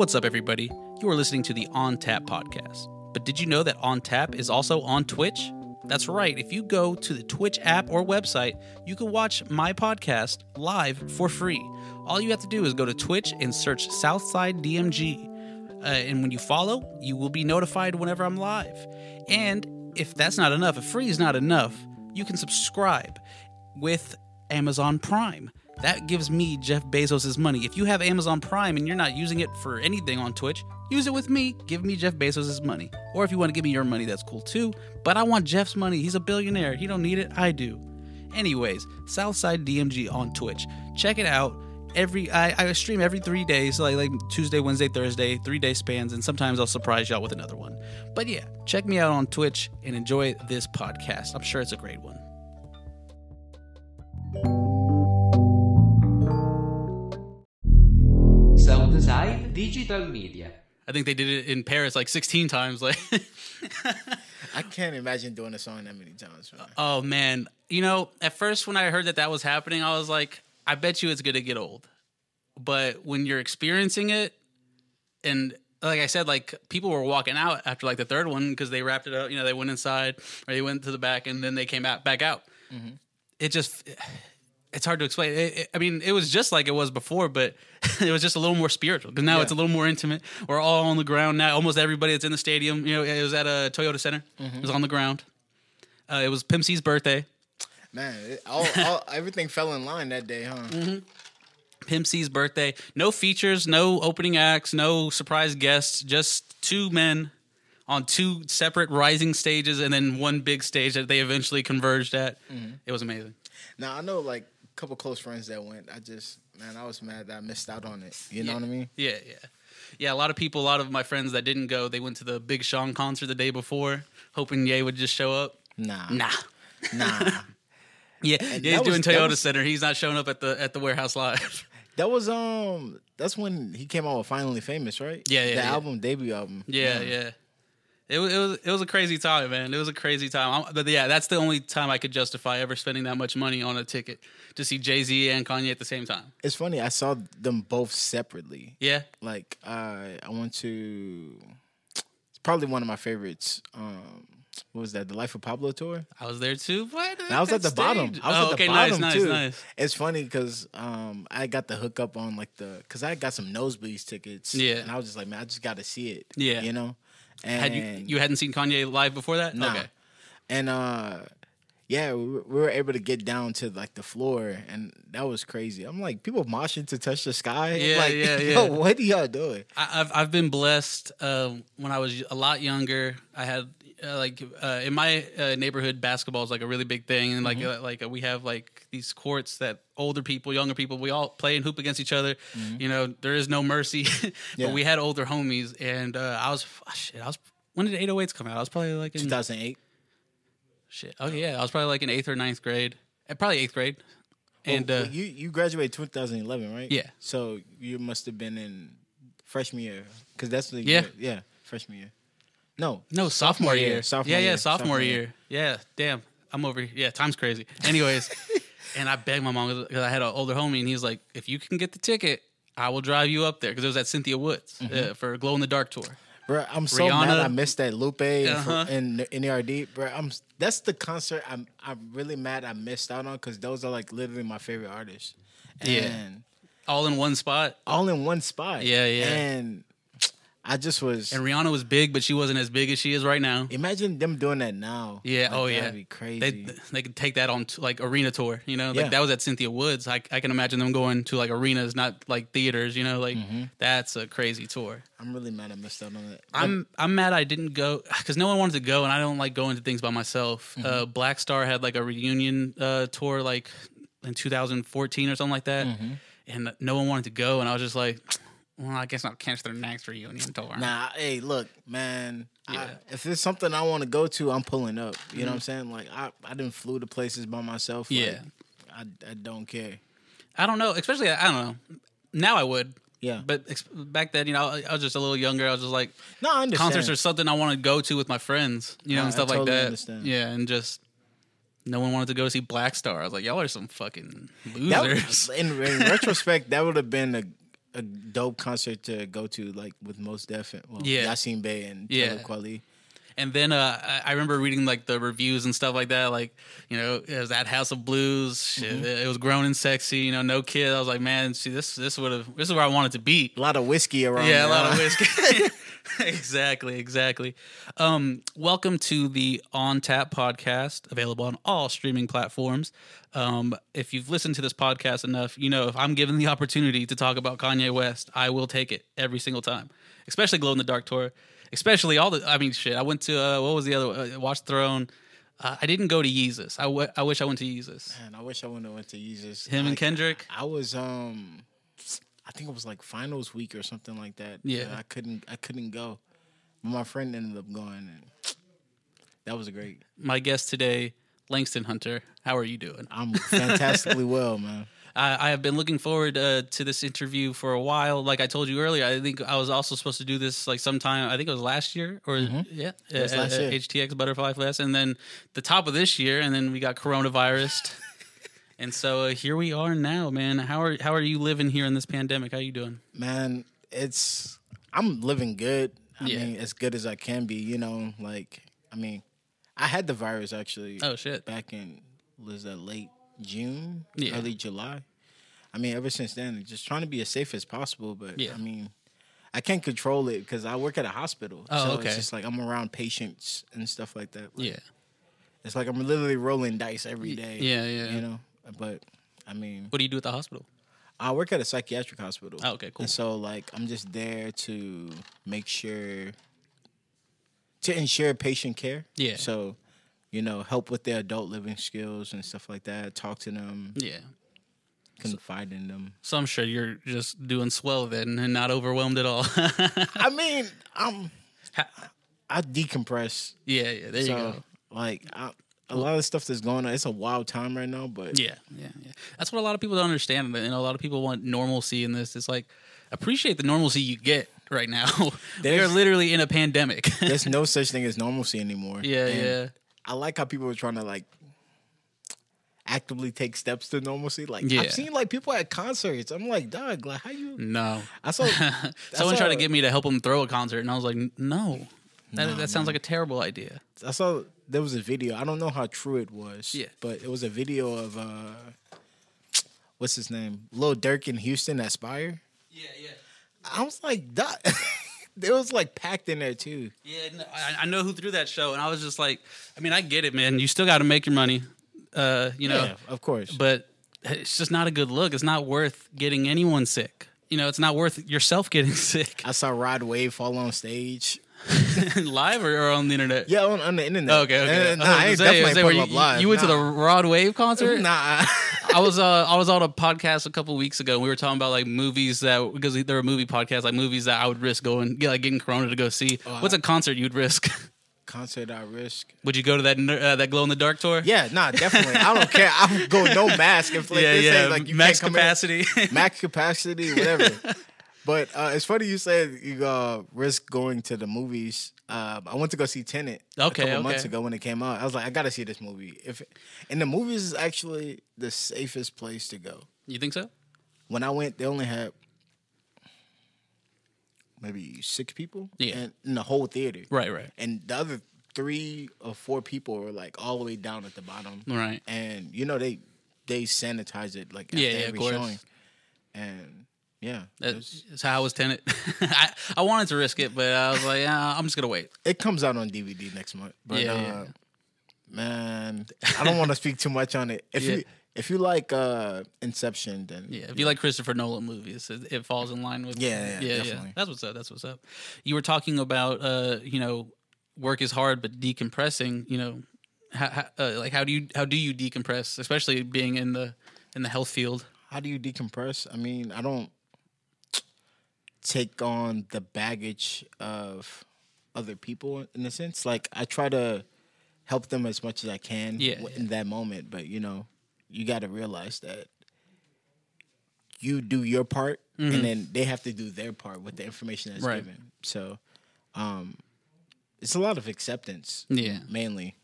What's up, everybody? You are listening to the On Tap podcast. But did you know that On Tap is also on Twitch? That's right. If you go to the Twitch app or website, you can watch my podcast live for free. All you have to do is go to Twitch and search Southside DMG. Uh, and when you follow, you will be notified whenever I'm live. And if that's not enough, if free is not enough, you can subscribe with Amazon Prime. That gives me Jeff Bezos' money. If you have Amazon Prime and you're not using it for anything on Twitch, use it with me. Give me Jeff Bezos' money. Or if you want to give me your money, that's cool too. But I want Jeff's money. He's a billionaire. He don't need it. I do. Anyways, Southside DMG on Twitch. Check it out. Every I, I stream every three days, like like Tuesday, Wednesday, Thursday, three day spans, and sometimes I'll surprise y'all with another one. But yeah, check me out on Twitch and enjoy this podcast. I'm sure it's a great one. Southside Digital Media. I think they did it in Paris like 16 times. Like, I can't imagine doing a song that many times. Man. oh man, you know, at first when I heard that that was happening, I was like, I bet you it's gonna get old. But when you're experiencing it, and like I said, like people were walking out after like the third one because they wrapped it up. You know, they went inside or they went to the back and then they came out back out. Mm-hmm. It just. It's hard to explain. It, it- I mean, it was just like it was before, but it was just a little more spiritual. Because now Yeah. it's a little more intimate. We're all on the ground now. Almost everybody that's in the stadium. You know, it was at a Toyota Center. It was on the ground. Uh, it was Pimp C's birthday. Man, it, all, all everything fell in line that day, huh? Mm-hmm. Pimp C's birthday. No features, no opening acts, no surprise guests. Just two men on two separate rising stages, and then one big stage that they eventually converged at. It was amazing. Now I know like couple close friends that went. I just man, I was mad that I missed out on it. You know Yeah. what I mean? Yeah, yeah. Yeah, a lot of people, a lot of my friends that didn't go, they went to the Big Sean concert the day before, hoping Ye would just show up. Nah, Nah. nah. Yeah, And yeah, he's doing was- Toyota was- Center. He's not showing up at the at the warehouse live. that was um, that's when he came out with Finally Famous, right? Yeah, yeah, The yeah. album, debut album. Yeah, yeah. It was, it was it was a crazy time, man. It was a crazy time. I'm- but yeah, that's the only time I could justify ever spending that much money on a ticket to see Jay Z and Kanye at the same time. It's funny. I saw them both separately. Yeah, Like I, I went to. It's probably one of my favorites. Um, what was that? The Life of Pablo tour. I was there too. What? I was at the bottom. I was oh, at the okay, bottom nice, too. nice, nice. It's funny because um, I got the hookup on like the because I got some nosebleeds tickets. Yeah. and I was just like, man, I just got to see it. Yeah. you know. And Had you you hadn't seen Kanye live before that? Nah. Okay. and uh, yeah, we were, able to get down to like the floor, and that was crazy. I'm like, people moshing to touch the sky. Yeah, like, yeah, yo, yeah. what are y'all doing? I, I've I've been blessed. Uh, when I was a lot younger, I had uh, like uh, in my uh, neighborhood, basketball is like a really big thing, and like Mm-hmm. uh, like uh, we have like these courts that older people, younger people, we all play and hoop against each other. You know, there is no mercy, but Mm-hmm. Yeah. we had older homies, and uh, I was ah, shit. I was when did 808s come out? I was probably like in 2008. shit. Oh yeah, I was probably like in eighth or ninth grade, uh, probably eighth grade, and Well, uh, you you graduated 2011, right? Yeah. So you must have been in freshman year because that's the Yeah. year, yeah freshman year. No, No, sophomore, year. Sophomore yeah, yeah, year. sophomore, year. Yeah, damn. I'm over here. Yeah, time's crazy. Anyways, and I begged my mom because I had an older homie, and he's like, if you can get the ticket, I will drive you up there because it was at Cynthia Woods Mm-hmm. uh, for Glow in the Dark tour. Bro, I'm so Rihanna. mad I missed that Lupe and Uh-huh. and NERD. Bro, I'm that's the concert I'm I'm really mad I missed out on because those are like literally my favorite artists. And Yeah. All in one spot. all in one spot. Yeah, yeah. And I just was And Rihanna was big, but she wasn't as big as she is right now. imagine them doing that now. Yeah. Like, oh yeah. that'd be crazy. They they could take that on to, like arena tour. You know, like Yeah. that was at Cynthia Woods. I I can imagine them going to like arenas, not like theaters. You know, like Mm-hmm. that's a crazy tour. I'm really mad I missed out on it. I'm I'm mad I didn't go because no one wanted to go, and I don't like going to things by myself. Mm-hmm. Uh, Black Star had like a reunion uh, tour like in 2014 or something like that, Mm-hmm. and no one wanted to go, and I was just like, well, I guess I'll catch their next reunion tour. Nah, hey, look, man. I, Yeah. if it's something I want to go to, I'm pulling up. You know what I'm mm-hmm. saying? Like I, I didn't flew to places by myself. Like, Yeah. I, I don't care. I don't know, especially I don't know. Now I would, Yeah, but ex- back then, you know, I I was just a little younger. I was just like, no, I understand. concerts are something I want to go to with my friends, you know, I- and I stuff like that. understand. Yeah, and just no one wanted to go see Black Star. I was like, y'all are some fucking losers. was- in, in retrospect, that would have been a a dope concert to go to, like with Mos Def, and- well, Yeah. Yasin Bey and Yeah. Talib Kweli. And then uh, I remember reading like the reviews and stuff like that. Like, you know, it was that House of Blues. Shit, Mm-hmm. It was grown and sexy. You know, no kid. I was like, man, see, this this would have this is where I wanted to be. A lot of whiskey around. Yeah, a lot of whiskey. exactly, exactly. Um, welcome to the On Tap podcast, available on all streaming platforms. Um, if you've listened to this podcast enough, you know if I'm given the opportunity to talk about Kanye West, I will take it every single time. Especially Glow in the Dark tour. Especially all the. I mean, shit. I went to uh, what was the other? Uh, Watch Throne. Uh, I didn't go to Yeezus. I, w- I wish I went to Yeezus. Man, I wish I wouldn't have went to Yeezus. Him and Kendrick. I was um, I think it was like finals week or something like that. Yeah. I couldn't I couldn't go, but my friend ended up going, and that was great. My guest today, Langston Hunter. How are you doing? I'm fantastically well, man. I, I have been looking forward uh, to this interview for a while. Like I told you earlier, I think I was also supposed to do this like sometime. I think it was last year, or yeah, It was at- last year. HTX Butterfly Fest, and then the top of this year, and then we got coronavirus, and so uh, here we are now, man. How are how are you living here in this pandemic? How are you doing? Man, it's I'm living good. I Yeah. mean, as good as I can be. You know, like I mean, I had the virus actually. Oh shit! back in was that late June, Yeah. early July. I mean, ever since then, just trying to be as safe as possible. But Yeah. I mean, I can't control it because I work at a hospital. Oh, so okay. it's just like I'm around patients and stuff like that. Like, Yeah, it's like I'm literally rolling dice every day. yeah, yeah. you know. But I mean, What do you do at the hospital? I work at a psychiatric hospital. Oh, okay, cool. And so like I'm just there to make sure to ensure patient care. Yeah. So, you know, help with their adult living skills and stuff like that. Talk to them, Yeah. confide in them. So I'm sure you're just doing swell then, and not overwhelmed at all. I mean, I'm I decompress. yeah, yeah. There you go. like I, a lot of stuff that's going on. It's a wild time right now, but Yeah, yeah, yeah. That's what a lot of people don't understand. You know, a lot of people want normalcy in this. It's like appreciate the normalcy you get right now. we are literally in a pandemic. there's no such thing as normalcy anymore. yeah, And yeah. I like how people are trying to like actively take steps to normalcy. Like Yeah. I've seen like people at concerts. I'm like, dog, like how you? No. I saw Someone tried to get me to help them throw a concert, and I was like, no. That, Nah, that sounds like a terrible idea. I saw there was a video. I don't know how true it was. Yeah. but it was a video of uh, what's his name, Lil Durk in Houston at Spire. Yeah, yeah. I was like, dog. it was like packed in there too. Yeah, no, I, I know who threw that show, and I was just like, I mean, I get it, man. You still got to make your money, uh, you know, yeah, of course. but it's just not a good look. It's not worth getting anyone sick. You know, it's not worth yourself getting sick I saw Rod Wave fall on stage. live or, or on the internet. Yeah, on, on the internet. Okay, okay. Uh, nah, I I ain't say- definitely put were up you, live. you went to the Rod Wave concert? Nah, I was uh, I was on a podcast a couple weeks ago. and We were talking about like movies that because there were movie podcasts like movies that I would risk going yeah, like getting Corona to go see. Oh, What's a concert you'd risk? concert I risk. would you go to that uh, that glow in the dark tour? Yeah, nah, definitely. I don't care. I would go no mask if like yeah, they yeah. like you Max can't come in- capacity. max capacity, whatever. But uh, it's funny you said you uh, risk going to the movies. Uh, I went to go see Tenet Okay, a couple months ago when it came out. I was like, I gotta see this movie. If and the movies is actually the safest place to go. you think so? When I went, they only had maybe six people Yeah. in, in the whole theater, Right, right, and the other three or four people were like all the way down at the bottom right. and you know they they sanitize it like after Yeah, yeah, of every course. showing, and yeah, was- That's how I was tenant. I, I wanted to risk it, but I was like, yeah, I'm just gonna wait. it comes out on DVD next month. But Yeah, uh, yeah. man, I don't want to speak too much on it. If Yeah. you if you like uh, Inception, then Yeah, if you like Christopher Nolan movies, it, it falls in line with. Yeah, yeah, yeah. That's what's up. That's what's up. You were talking about, uh, you know, work is hard, but decompressing. You know, how, how, uh, like how do you how do you decompress, especially being in the in the health field? how do you decompress? I mean, I don't take on the baggage of other people in a sense. Like I try to help them as much as I can Yeah, w- yeah. in that moment, but you know, you got to realize that you do your part and then they have to do their part with the information that's Mm-hmm. Right. given. So, um it's a lot of acceptance Yeah. mainly.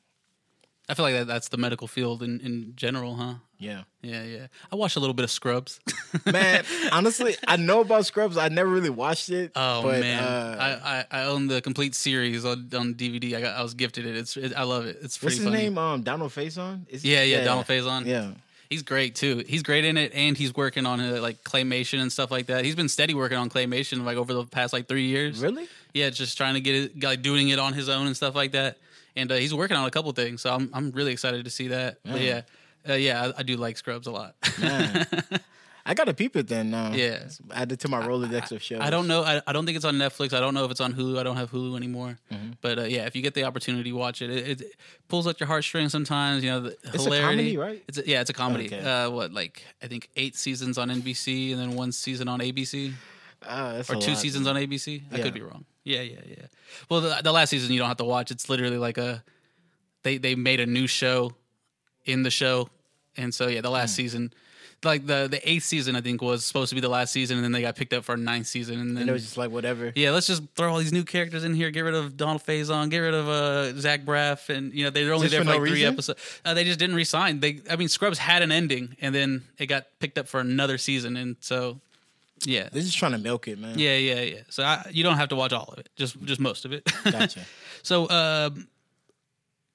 I feel like that, that's the medical field in, in general, huh? Yeah. Yeah, yeah. I watched a little bit of Scrubs. Man, honestly, I know about Scrubs. I never really watched it. Oh but, man, uh, I, I I own the complete series on, on DVD. I got I was gifted it. It's it, I love it. It's what's pretty his funny. name? Um, Donald Faison. Is Yeah, yeah, Donald Faison. Yeah. He's great too. He's great in it, and he's working on uh, like claymation and stuff like that. He's been steady working on claymation like over the past like three years. Really? Yeah, just trying to get it, like doing it on his own and stuff like that. And uh, he's working on a couple things, so I'm I'm really excited to see that. But yeah, uh, yeah, I, I do like Scrubs a lot. I gotta peep it then. Um, Yeah. Add it to my Rolodex of shows. I don't know. I, I don't think it's on Netflix. I don't know if it's on Hulu. I don't have Hulu anymore. Mm-hmm. But uh, yeah, if you get the opportunity, watch it. It, it pulls at your heartstrings sometimes. You know, the a hilarity. comedy, right? It's a, yeah, it's a comedy. Okay. Uh, what like I think eight seasons on NBC and then one season on ABC Ah, or two lot. seasons on ABC. I Yeah. could be wrong. Yeah, yeah, yeah. Well, the, the last season you don't have to watch. It's literally like a they they made a new show in the show, and so yeah, the last Hmm. season. Like the the eighth season, I think was supposed to be the last season, and then they got picked up for a ninth season, and then And it was just like whatever. yeah, let's just throw all these new characters in here. Get rid of Donald Faison. Get rid of uh, Zach Braff, and you know they're only there for for like no three reason? episodes. Uh, they just didn't resign. They, I mean, Scrubs had an ending, and then it got picked up for another season, and so yeah, They're just trying to milk it, man. yeah, yeah, yeah. So I, you don't have to watch all of it, just just most of it. Gotcha. so um,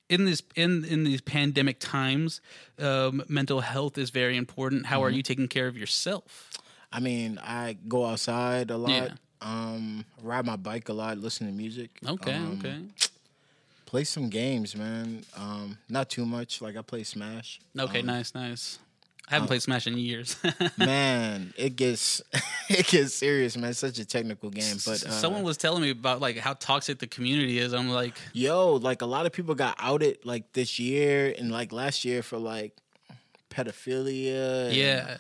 in this in in these pandemic times, um, mental health is very important. How are Mm-hmm. you taking care of yourself? I mean, I go outside a lot. Yeah. Um, ride my bike a lot. Listen to music. Okay, um, okay, Play some games, man. Um, not too much. Like I play Smash. okay. Um, nice, nice. I haven't played Smash in years. man, it gets it gets serious, man. It's such a technical game, but uh, someone was telling me about like how toxic the community is. I'm like, yo, like a lot of people got outed like this year and like last year for like pedophilia. and yeah,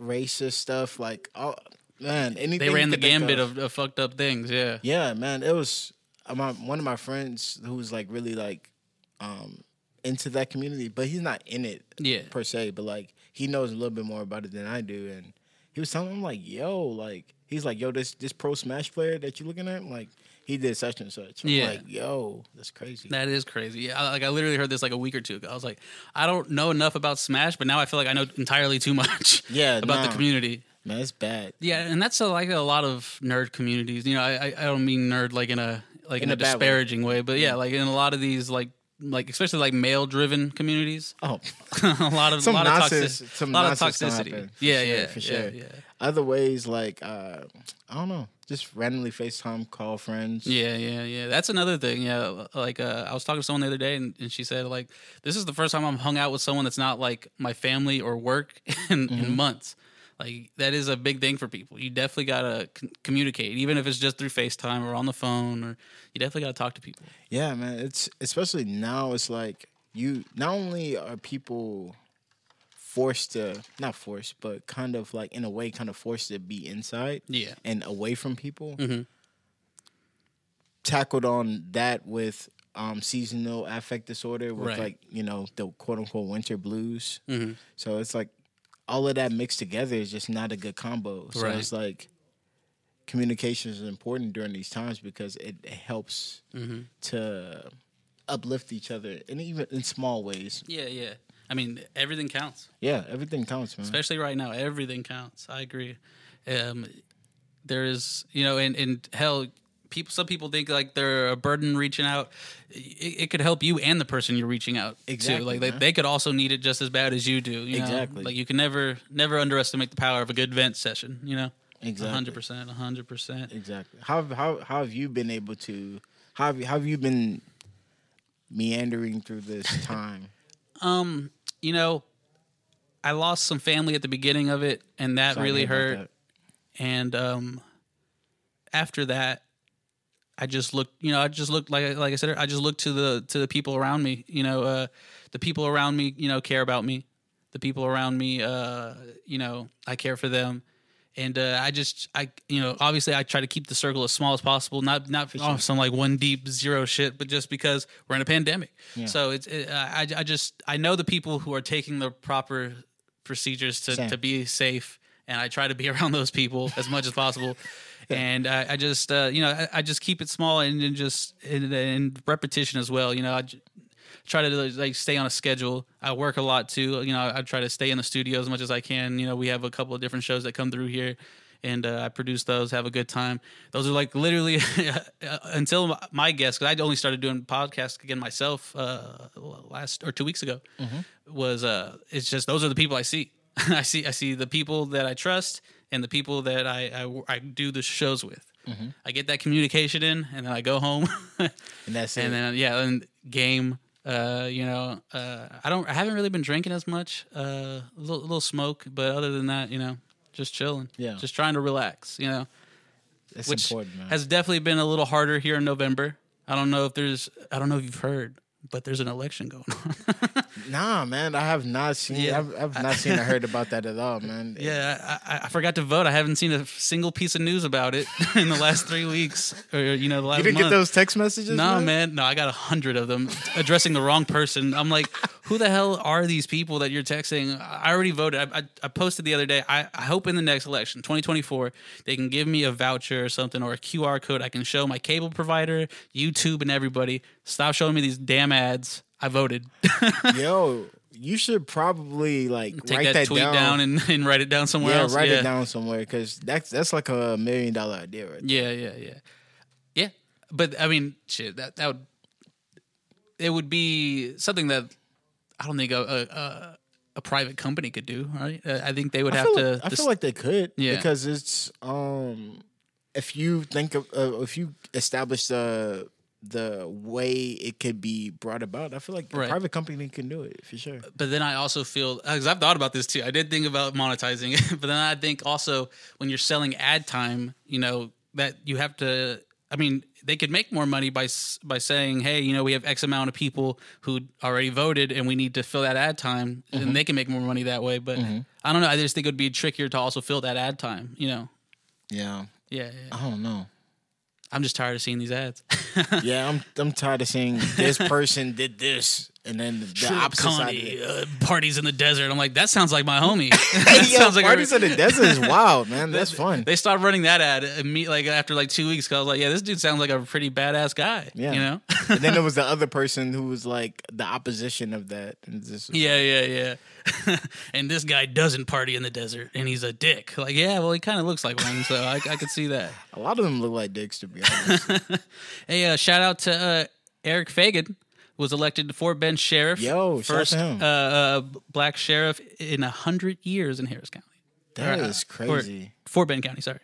racist stuff. Like, all, man, anything they ran the gambit of, of fucked up things. Yeah, Yeah, man, it was uh, my, one of my friends who was like really like um into that community, but he's not in it yeah, per se, but like he knows a little bit more about it than I do, and he was telling me like, yo, like he's like, yo, this this pro Smash player that you're looking at, like he did such and such. I'm Yeah. like, yo, that's crazy. that is crazy. Yeah, I- like I literally heard this like a week or two ago. I was like, I don't know enough about Smash, but now I feel like I know entirely too much. Yeah, about the community. man, it's bad. Yeah, and that's a, like a lot of nerd communities. You know, I I, don't mean nerd like in a like in, In a, a bad way. disparaging way. but yeah, mm. like in a lot of these like like especially like male driven communities. Oh, a lot of Some lot nonsense- of toxic, some lot of toxicity. yeah, sure, yeah, for yeah, sure. yeah. other ways like uh I don't know, just randomly FaceTime call friends. Yeah, yeah, yeah. That's another thing. Yeah, like uh, I was talking to someone the other day, and, and she said like, "This is the first time I'm hung out with someone that's not like my family or work in, Mm-hmm. in months." Like that is a big thing for people. You definitely gotta c- communicate, even if it's just through FaceTime or on the phone, or you definitely gotta talk to people. Yeah, man. It's especially now. It's like you not only are people forced to not forced, but kind of like in a way, kind of forced to be inside Yeah, and away from people. Mm-hmm. Tackled on that with um, seasonal affect disorder, with Right. like you know the quote unquote winter blues. Mhm. So it's like all of that mixed together is just not a good combo. So Right. it's like communication is important during these times because it helps Mm-hmm. to uplift each other and even in small ways. yeah, yeah. I mean, everything counts. Yeah, everything counts, man. especially right now everything counts i agree um there is you know and, and hell people some people think like they're a burden reaching out it, it could help you and the person you're reaching out to like they, they could also need it just as bad as you do you know? Exactly. like you can never never underestimate the power of a good vent session you know Exactly. 100% 100% Exactly. How how how have you been able to how have you, how have you been meandering through this time? um you know i lost some family at the beginning of it and that Sorry really hurt that. and um after that i just looked you know i just looked like like i said i just looked to the to the people around me you know uh the people around me you know care about me the people around me uh you know i care for them and uh, I just, I, you know, obviously, I try to keep the circle as small as possible. Not, not oh, some like one deep zero shit, but just because we're in a pandemic. So it's, it, I, I just, I know the people who are taking the proper procedures to, Same. to be safe, and I try to be around those people as much as possible. And I, I just, uh, you know, I, I just keep it small and, and just in, in repetition as well. You know, I, j- try to like stay on a schedule. I work a lot too. You know, I, I try to stay in the studio as much as I can. You know, we have a couple of different shows that come through here. And uh, I produce those, have a good time. Those are like literally until my guest, because I only started doing podcasts again myself uh, last or two weeks ago. Was uh, it's just those are the people I see. I see I see the people that I trust and the people that I I, I do the shows with. I get that communication in, and then I go home, And that's it. and then yeah, and game. Uh, you know, uh, I don't. I haven't really been drinking as much. Uh, a little, a little smoke, but other than that, you know, just chilling. Yeah. just trying to relax. You know, That's which important, man. has definitely been a little harder here in November. I don't know if there's. I don't know if you've heard, but there's an election going on. nah, man, I have not seen. Yeah. I've, I've not seen or heard about that at all, man. Yeah, I, I- I forgot to vote. I haven't seen a single piece of news about it in the last three weeks, or you know, the last you didn't month. get those text messages. No, man. No, I got a hundred of them addressing the wrong person. I'm like, who the hell are these people that you're texting? I already voted. I, I, I posted the other day. I, I hope in the next election, 2024, they can give me a voucher or something or a QR code. I can show my cable provider, YouTube, and everybody. Stop showing me these damn ads. I voted. Yo, you should probably like Take write that, that, tweet down, down. and, and write it down somewhere yeah, else. write yeah. it down somewhere because that's that's like a million dollar idea, right? Yeah, yeah, yeah, yeah. But I mean, shit. That that would it would be something that I don't think a a, a, private company could do. Right? Uh, I think they would I have to. like, I feel like they could, Yeah. because it's um, if you think of uh, if you establish the the way it could be brought about, I feel like a Right. private company can do it for sure. but then I also feel because I've thought about this too. I did think about monetizing it, but then I think also when you're selling ad time, you know that you have to. I mean, they could make more money by by saying, "Hey, you know, we have X amount of people who already voted, and we need to fill that ad time," and mm-hmm. they can make more money that way. But mm-hmm. I don't know. I just think it would be trickier to also fill that ad time. You know? Yeah, Yeah, yeah. I don't know. I'm just tired of seeing these ads. Yeah, I'm I'm tired of seeing this person did this and then the opposite Connie, uh, parties in the desert. I'm like, that sounds like my homie. Yo, sounds like a- parties in the desert is wild, man. That's fun. They started running that ad imme- like after like two weeks. Cause I was like, yeah, this dude sounds like a pretty badass guy. Yeah. you know. and then there was the other person who was like the opposition of that. Yeah, yeah, yeah. and this guy doesn't party in the desert, and he's a dick. Like, yeah, well, he kind of looks like one, so I, I could see that. A lot of them look like dicks, to be honest. Hey, uh, shout out to uh, Eric Fagan. Was elected to Fort Bend sheriff. Yo, first. Uh, uh, black sheriff in a hundred years in Harris County. That Or, uh, is crazy. Fort Bend County, sorry.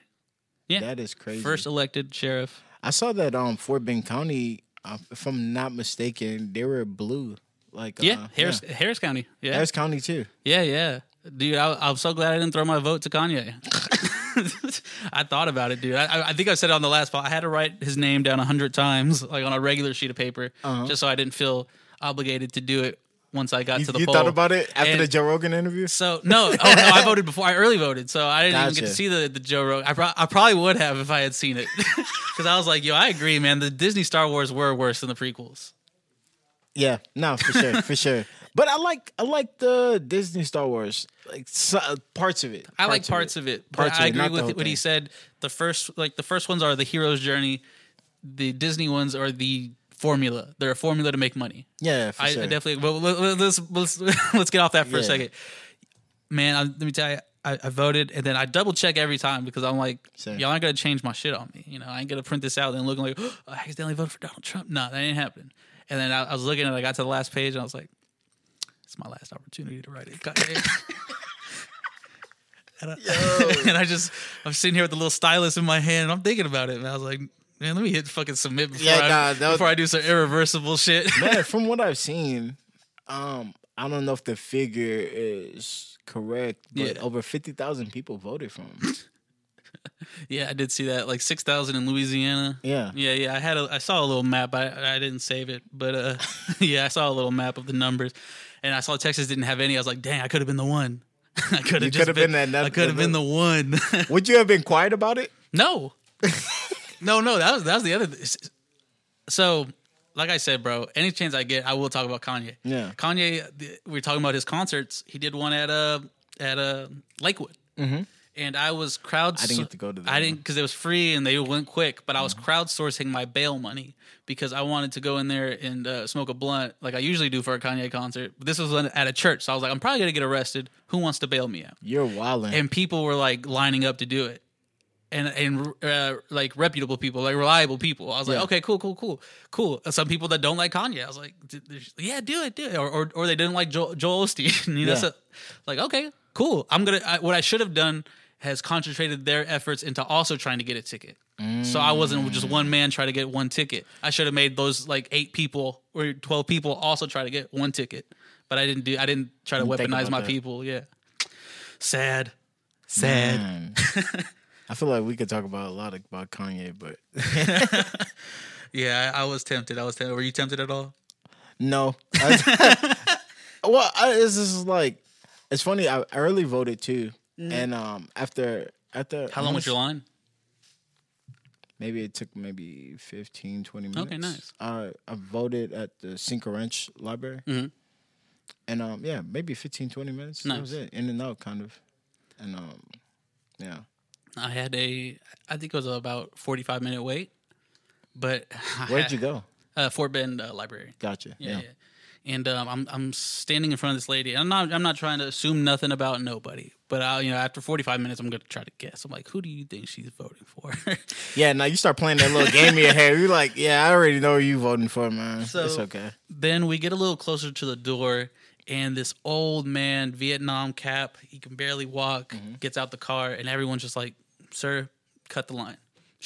Yeah, That is crazy. first elected sheriff. I saw that um Fort Bend County, uh, if I'm not mistaken, they were blue. Like Yeah, uh, Harris Harris County. Yeah, Harris County too. yeah, yeah. Dude, I, I'm so glad I didn't throw my vote to Kanye. I thought about it, dude. I, I think I said it on the last pod. I had to write his name down a hundred times, like on a regular sheet of paper, just so I didn't feel obligated to do it once I got Uh-huh. You, to the you poll. thaught about it after And- the Joe Rogan interview? So no, oh no, I voted before. I early voted, so I didn't even get to see the the Joe Rogan. I, pro- I probably would have if I had seen it, because I was like, yo, I agree, man. The Disney Star Wars were worse than the prequels. Yeah, no, for sure, for sure. But I like I like the Disney Star Wars, like so, uh, parts of it. I like parts of it, but Parts of I it, agree the with what he said. The first, like the first ones are the hero's journey. The Disney ones are the formula. They're a formula to make money. Yeah, for I, sure. I definitely. Well, let- let- let's let's get off that for a second. Man, I, let me tell you, I, I voted and then I double check every time because I'm like, y'all ain't gonna change my shit on me. You know, I ain't gonna print this out and looking like, oh, I accidentally voted for Donald Trump. No, that ain't happening. And then I, I was looking and I got to the last page and I was like, it's my last opportunity to write it. And, I, and I just, I'm sitting here with a little stylus in my hand and I'm thinking about it. And I was like, man, let me hit fucking submit before, Yeah, I, nah, that was- before I do some irreversible shit. Man, from what I've seen, um, I don't know if the figure is correct, but Yeah. over fifty thousand people voted for him. Yeah, I did see that. Like six thousand in Louisiana. Yeah. Yeah, yeah. I had a I saw a little map. I I didn't save it, but uh, yeah, I saw a little map of the numbers, and I saw Texas didn't have any. I was like, dang, I could have been the one. I could have just been, been that- I could have been the one. Would you have been quiet about it? no, no, no. That was that was the other. So, like I said, bro, any chance I get, I will talk about Kanye. Yeah. Kanye. the- We were talking about his concerts. He did one at uh at uh Lakewood. Mm-hmm. And I was crowd. I didn't get to go to that I didn't because it was free and they went quick. But I was Mm-hmm. crowdsourcing my bail money because I wanted to go in there and uh, smoke a blunt like I usually do for a Kanye concert. But this was at a church, so I was like, I'm probably gonna get arrested. Who wants to bail me out? You're wilding. and people were like lining up to do it and and uh, like reputable people like reliable people i was like okay cool cool cool cool some people that don't like kanye i was like yeah do it do it or or, or they didn't like joel, joel Osteen. you know Yeah. so like okay cool i'm gonna I, what i should have done has concentrated their efforts into also trying to get a ticket so i wasn't just one man trying to get one ticket i should have made those like eight people or 12 people also try to get one ticket but i didn't do i didn't try to Didn't weaponize my that. people yeah sad sad I feel like we could talk about a lot about Kanye, but Yeah, I, I was tempted. I was tempted. Were you tempted at all? no. Well, I, it's just like it's funny. I early voted too, and um, after after Mm. How long was your line? Maybe it took maybe 15, 20 minutes. Okay, nice. Uh, I voted at the Cinco Ranch Library. Mhm. And um, yeah, maybe 15, 20 minutes. That was it. In and out, kind of. And um, yeah. I had a, I think it was about forty-five minute wait, but Where'd had- you go? Uh, Fort Bend uh, Library. Gotcha. Yeah, Yeah. yeah. And um, I'm I'm standing in front of this lady. I'm not I'm not trying to assume nothing about nobody, but I you know after 45 minutes I'm gonna try to guess. I'm like, who do you think she's voting for? Yeah, now you start playing that little game in your head. You're like, yeah, I already know who you voting for, man. So- it's okay. then we get a little closer to the door and this old man vietnam cap he can barely walk Mm-hmm. gets out the car and everyone's just like sir cut the line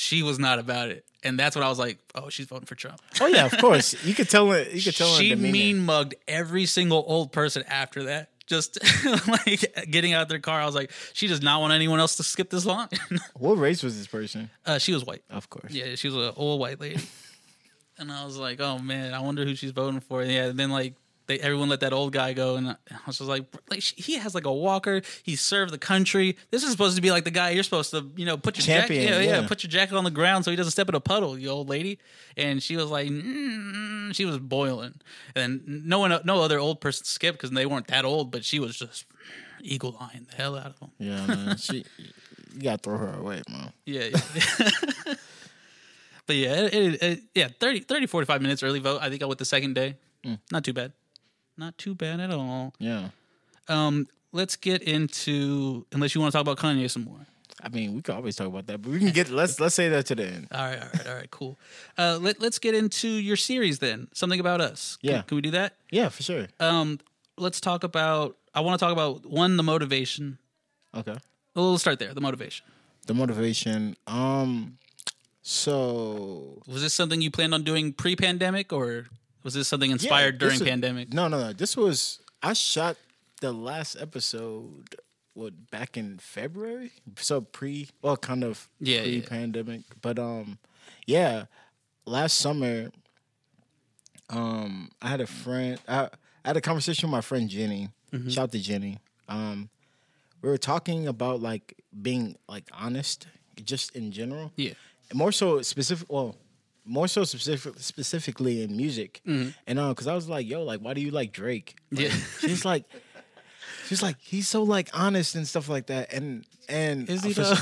she was not about it and that's what i was like oh she's voting for trump Oh yeah, of course. You could tell it. You could tell. she mean mugged every single old person after that just like getting out their car i was like she does not want anyone else to skip this line What race was this person? uh, she was white Of course. yeah, she was an old white lady. and I was like, oh man, I wonder who she's voting for. And Yeah, and then like they everyone let that old guy go, and I was just like, like he has like a walker. He served the country. This is supposed to be like the guy you're supposed to, you know, put your Champion, jacket, yeah, yeah, yeah. put your jacket on the ground so he doesn't step in a puddle. You old lady, and she was like, mm, she was boiling, and no one, no other old person skipped because they weren't that old, but she was just eagle eyeing the hell out of them. Yeah, man. She, you gotta throw her away, man. Yeah. yeah. but yeah, it, it, it- yeah, 30, 30, 45 minutes early vote. I think I went the second day. Not too bad. Not too bad at all. Yeah. Um, let's get into unless you want to talk about Kanye some more. I mean, we could always talk about that, but we can get let's let's say that to the end. All right, all right, all right, cool. Uh, let, let's get into your series then. Something about us. Can- Yeah. Can, we do that? Yeah, for sure. Um, let's talk about. I want to talk about one the motivation. Okay. Well, we'll start there. The motivation. The motivation. Um. So Was this something you planned on doing pre-pandemic, or was this something inspired Yeah, during was- pandemic? No, no, no. This was I shot the last episode what back in February. So pre well kind of Yeah, yeah. pre pandemic. But um yeah, last summer um I had a friend I, I had a conversation with my friend Jenny. Mm-hmm. Shout out to Jenny. Um we were talking about like being like honest just in general Yeah. more so specific well more so specific specifically in music. And uh because i was like yo like why do you like drake? Like, Yeah. she's like she's like he's so like honest and stuff like that. And and Is he though?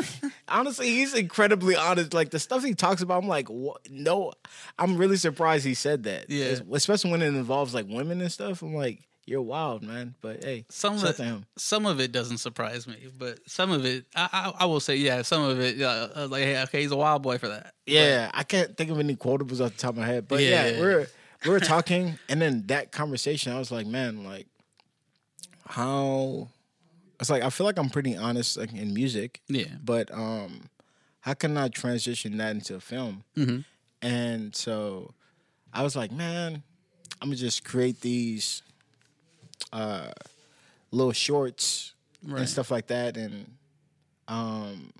honestly he's incredibly honest. Like the stuff he talks about i'm like what no i'm really surprised he said that. Yeah. Especially when it involves like women and stuff. I'm like you're wild man but hey some of it, some of it doesn't surprise me, but some of it, I, I, I will say, yeah, some of it, uh, uh, like, hey, okay, he's a wild boy for that. Yeah, I can't think of any quotables off the top of my head, but Yeah, yeah, we're we were talking, and then that conversation, I was like, man, like how it's like I feel like I'm pretty honest like in music, Yeah, but um, how can I transition that into a film? Mhm. And so I was like, man, I'm gonna just create these uh little shorts Right. and stuff like that, and um.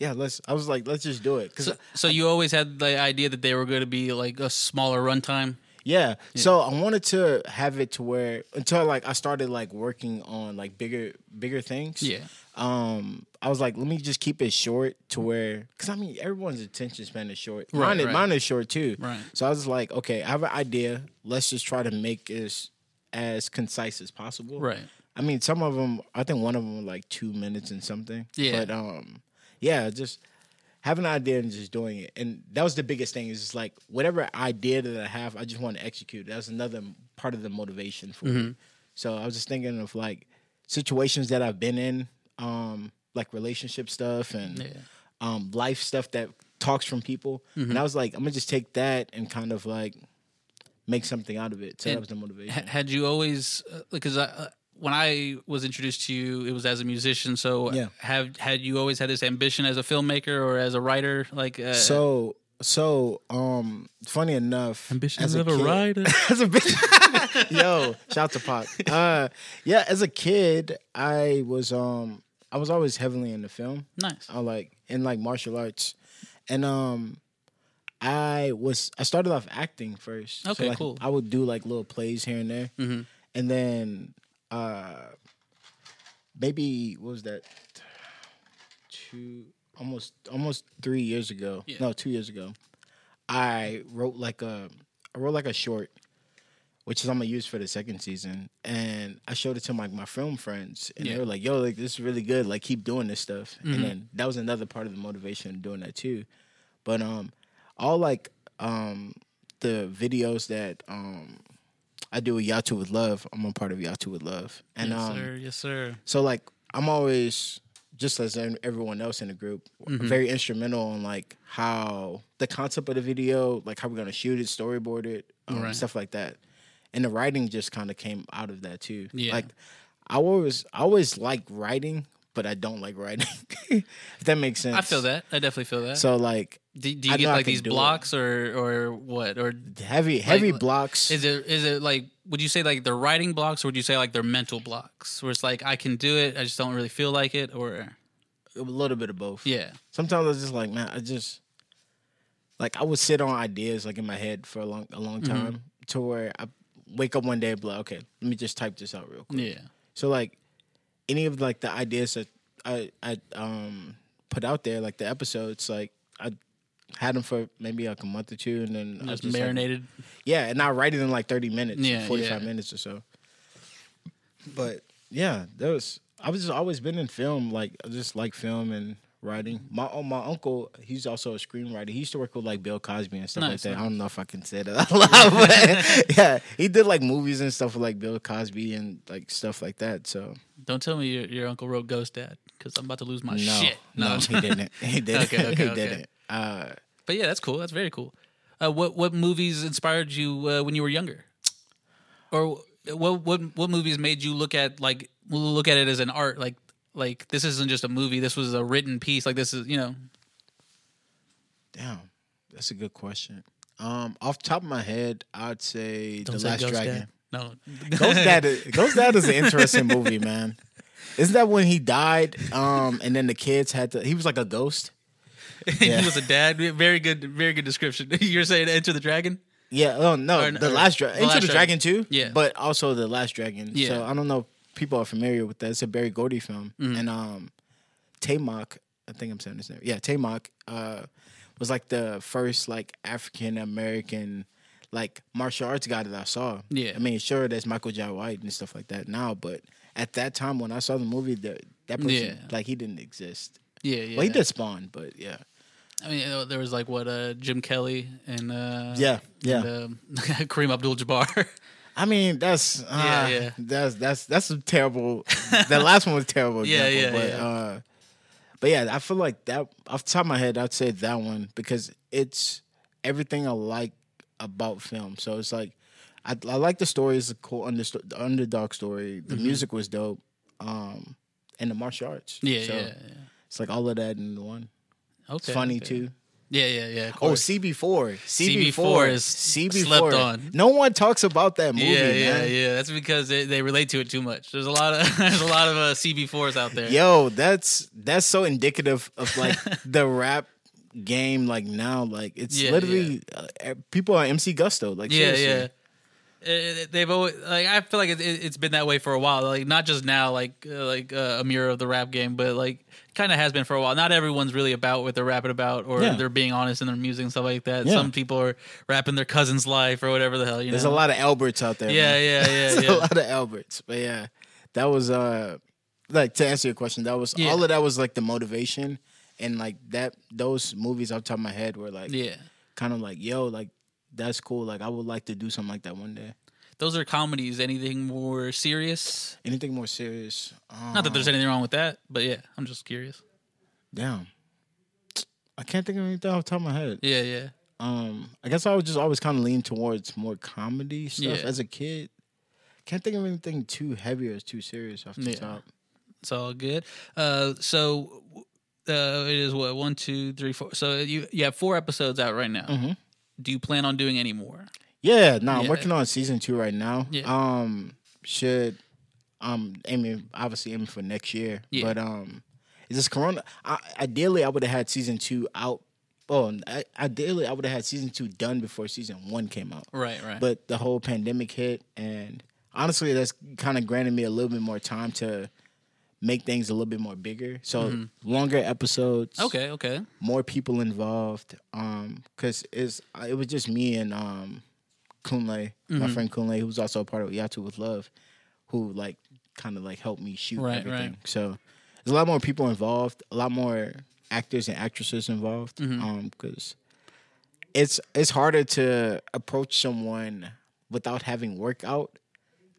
Yeah, let's. I was like, let's just do it. Cause So, so you always had the idea that they were going to be like a smaller runtime. Yeah. So I wanted to have it to where until like I started like working on like bigger bigger things. Yeah. Um I was like, let me just keep it short to where cuz I mean everyone's attention span is short. Right, mine, right. mine is short too. Right. So I was like, okay, I have an idea. Let's just try to make this as concise as possible. Right. I mean, some of them. I think one of them like two minutes and something. Yeah. But um, yeah, just having an idea and just doing it, and that was the biggest thing. Is just like whatever idea that I have, I just want to execute. That's another part of the motivation for Mm-hmm. me. So I was just thinking of like situations that I've been in, um, like relationship stuff and Yeah. um, life stuff that talks from people. Mm-hmm. And I was like, I'm gonna just take that and kind of like make something out of it. So And that was the motivation. Had you always because I, uh, when I was introduced to you, it was as a musician. So Yeah. have had you always had this ambition as a filmmaker or as a writer? Like uh, So so um funny enough ambition as a of a kid- writer. as a bitch yo shout to Pac uh yeah as a kid I was um I was always heavily into film nice. I like in like martial arts and um I was I started off acting first So, Okay, like, cool. I would do like little plays here and there Mhm. and then uh maybe what was that two almost almost three years ago Yeah. no two years ago i wrote like a i wrote like a short which is i'm gonna use for the second season and i showed it to my, my film friends and Yeah. they were like yo like this is really good like keep doing this stuff Mhm. and then that was another part of the motivation of doing that too but um all like um the videos that um I do with Y'all Yatu with Love. I'm a part of Y'all Yatu with Love. And yes, um sir. Yes, sir. so like I'm always just as everyone else in the group, Mhm. very instrumental in like how the concept of the video, like how we're gonna shoot it, storyboard it, um, Right. stuff like that. And the writing just kind of came out of that too. Yeah. Like I always, I always like writing, but I don't like writing. if that makes sense. I feel that. I definitely feel that. So like do, do you I get like these do it. blocks or or what or heavy, heavy Like, blocks. is it is it like would you say like they're writing blocks or would you say like they're mental blocks where it's like I can do it I just don't really feel like it or a little bit of both. yeah sometimes I was just like, man, I just like I would sit on ideas like in my head for a long a long Mm-hmm. time to where I wake up one day and be like, okay, let me just type this out real quick. yeah So like any of like the ideas that I I um put out there, like the episodes, like I had them for maybe like a month or two, and then I was just just like- marinated yeah, and I write it in like thirty minutes, Yeah, forty five yeah. minutes or so. But yeah, that was I was just always been in film, like I just like film and writing. My oh, my uncle, he's also a screenwriter. He used to work with like Bill Cosby and stuff Nice, like that. I don't know if I can say that out loud, but yeah, he did like movies and stuff with like Bill Cosby and like stuff like that. So don't tell me your, your uncle wrote Ghost Dad because I'm about to lose my no, shit no, he didn't. He didn't. Okay, okay, he okay. didn't. Uh, but yeah that's cool that's very cool uh, what what movies inspired you uh, when you were younger or what what what movies made you look at like look at it as an art like like this isn't just a movie this was a written piece like this is you know Damn, that's a good question. Um, off the top of my head, I'd say don't The say Last Ghost Dragon. Dad no Ghost Dad, is, Ghost Dad is an interesting movie, man. Isn't that when he died? Um, and then the kids had to. He was like a ghost. Yeah. he was a dad. Very good, very good description. You're saying Enter the Dragon? Yeah. Oh no, Or- the or- Last Dragon. The Into the Dragon. Dragon too. Yeah. But also the Last Dragon. Yeah. So I don't know. People are familiar with that. It's a Berry Gordy film, Mm-hmm. and um, Taimak. I think I'm saying his name. Yeah, Taimak. Uh, was like the first like African American like martial arts guy that I saw. Yeah. I mean, sure, there's Michael Jai White and stuff like that now, but at that time when I saw the movie, that that person Yeah. like he didn't exist. Yeah, yeah. Well, he did Spawn, but yeah, I mean, there was like what uh, Jim Kelly and uh, yeah, yeah. and, um, Kareem Abdul-Jabbar. I mean, that's uh, Yeah, yeah. that's that's that's a terrible. that last one was terrible. Yeah, example, yeah, but, yeah. Uh, but yeah, I feel like that off the top of my head, I'd say that one because it's everything I like about film. So it's like I, I like the story. It's a cool under, the underdog story. The music was dope, um, and the martial arts. Mm-hmm. yeah, So yeah, yeah. It's like all of that in one. Okay, It's funny okay. too. Yeah, yeah, yeah. Oh. CB4. CB4 CB4 is CB4. slept on. No one talks about that movie, yeah, yeah, man. yeah. That's because they, they relate to it too much. There's a lot of there's a lot of uh, CB4s out there. Yo, that's that's so indicative of like the rap game. Like now, like it's Yeah, literally Uh, people are MC Gusto. Like yeah, seriously. yeah. They've always like I feel like it, it's been that way for a while. Like not just now, like uh, like uh, a mirror of the rap game, but like kind of has been for a while. Not everyone's really about what they're rapping about, or Yeah. they're being honest in their music and stuff like that. Yeah. Some people are rapping their cousin's life or whatever the hell. You There's know? a lot of Alberts out there. Yeah, man. yeah, yeah, There's yeah. a lot of Alberts, but yeah, that was uh like to answer your question, that was all of that was like the motivation and like that those movies off the top of my head were like Yeah. kind of like, yo, like that's cool. Like I would like to do something like that one day. Those are comedies. Anything more serious? Anything more serious? Um, Not that there's anything wrong with that, but yeah, I'm just curious. damn. I can't think of anything off the top of my head. Yeah, yeah. Um, I guess I was just always kind of lean towards more comedy stuff Yeah. as a kid. Can't think of anything too heavy or too serious off the Yeah. top. It's all good. Uh, so uh, it is what one, two, three, four. So you you have four episodes out right now. Mhm. Do you plan on doing any more? Yeah, no, I'm Yeah. working on season two right now. Yeah. Um, should um aiming obviously aiming for next year. Yeah. But um, is this Corona? I, ideally, I would have had season two out. Oh, I, ideally, I would have had season two done before season one came out. Right, right. But the whole pandemic hit, and honestly, that's kind of granted me a little bit more time to make things a little bit more bigger. So longer episodes. Mm-hmm. okay, okay. more people involved. Um, because it's it was just me and um, Kunle, Mm-hmm. my friend Kunle, who's also a part of Yatu with Love, who like kind of like helped me shoot Right, everything. right. So there's a lot more people involved, a lot more actors and actresses involved. Mm-hmm. Um, because it's it's harder to approach someone without having work out.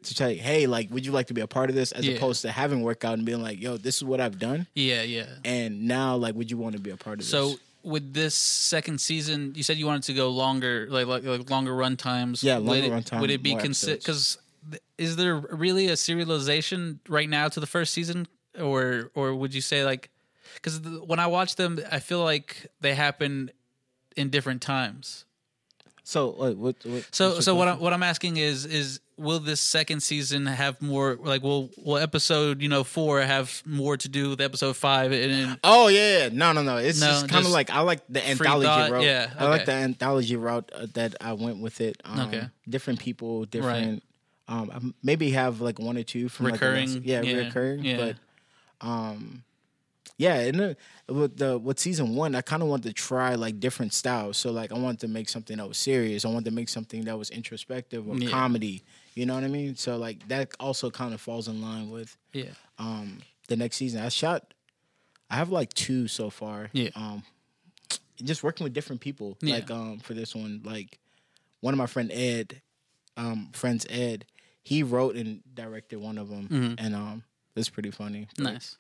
To say, hey, like, would you like to be a part of this? As Yeah. opposed to having work out and being like, yo, this is what I've done, Yeah, yeah. and now, like, would you want to be a part of this? So with this second season, you said you wanted to go longer, like like, like longer run times. Yeah, would longer it, run time, Would it be considered? Because is there really a serialization right now to the first season, or or would you say like? Because when I watch them, I feel like they happen in different times. So what? What? what So so what? I'm what I'm asking is is will this second season have more like will will episode you know four have more to do with episode five and, and Oh yeah, yeah. no, no, no. It's No, just kind of like I like the anthology thought, route. yeah, I like the anthology route uh, that I went with it. Um, Okay. different people, different. Um, maybe have like one or two from recurring last- yeah, yeah, recurring. yeah. But um, yeah, and with the with season one, I kind of wanted to try like different styles. So like I wanted to make something that was serious. I wanted to make something that was introspective or Yeah. comedy. You know what I mean? So like that also kind of falls in line with yeah um the next season. I shot I have like two so far. Yeah. Um just working with different people. Yeah. Like um for this one, like one of my friend Ed, um, friends Ed, he wrote and directed one of them. And um it's pretty funny. Mm-hmm. Nice,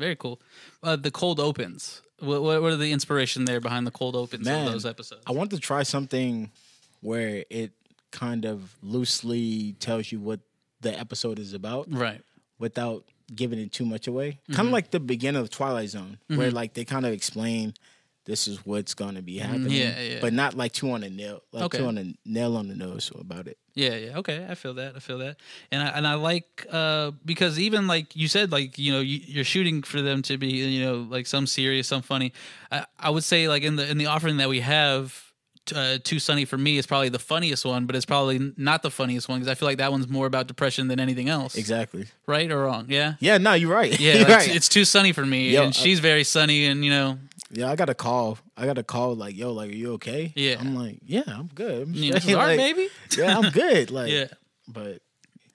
very cool. Uh, the cold opens. What, what what are the inspiration there behind the cold opens Man, of those episodes? I want to try something where it kind of loosely tells you what the episode is about. right. without giving it too much away. Mm-hmm. Kind of like the beginning of Twilight Zone, where like they kind of explain this is what's going to be happening, Mm, yeah, yeah. but not like too on the nail, like Okay. too on the nail on the nose about it. Yeah, yeah. Okay, I feel that. I feel that. And I and I like uh because even like you said like, you know, you, you're shooting for them to be, you know, like some serious, some funny. I, I would say like in the in the offering that we have uh, Too Sunny for me is probably the funniest one, but it's probably not the funniest one because I feel like that one's more about depression than anything else. Exactly. Right or wrong? Yeah. Yeah, no, you're right. Yeah, you're like, right. it's, it's too sunny for me, Yo, and uh, she's very sunny, and you know, yeah, I got a call. I got a call like, yo, like, are you okay? Yeah. I'm like, yeah, I'm good. I'm straight. Like, baby. Yeah, I'm good. Like, Yeah. but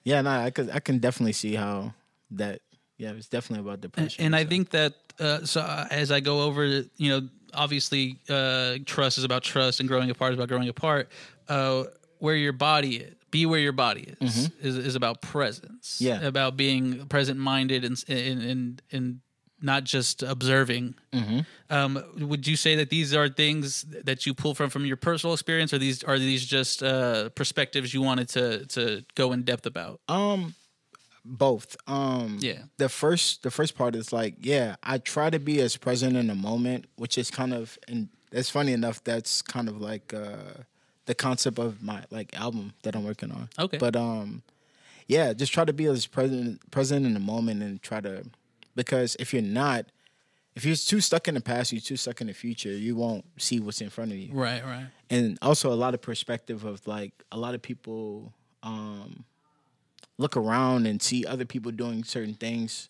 yeah, no, I could, I can definitely see how that. Yeah, it's definitely about depression. and I so. think that uh, so uh, as I go over, you know, obviously uh, trust is about trust, and growing apart is about growing apart. Uh, where your body is, be where your body is, is, is about presence. Mm-hmm. Yeah. about being present minded and and and and not just observing. Mm-hmm. Um, would you say that these are things that you pull from from your personal experience, or these are these just uh, perspectives you wanted to to go in depth about? Um, both. Um, Yeah. The first, the first part is like, yeah, I try to be as present in the moment, which is kind of, and that's funny enough. That's kind of like uh, the concept of my like album that I'm working on. Okay. But um, yeah, just try to be as present, present in the moment, and try to, because if you're not, if you're too stuck in the past, you're too stuck in the future, you won't see what's in front of you Right, right. and also a lot of perspective of like a lot of people um look around and see other people doing certain things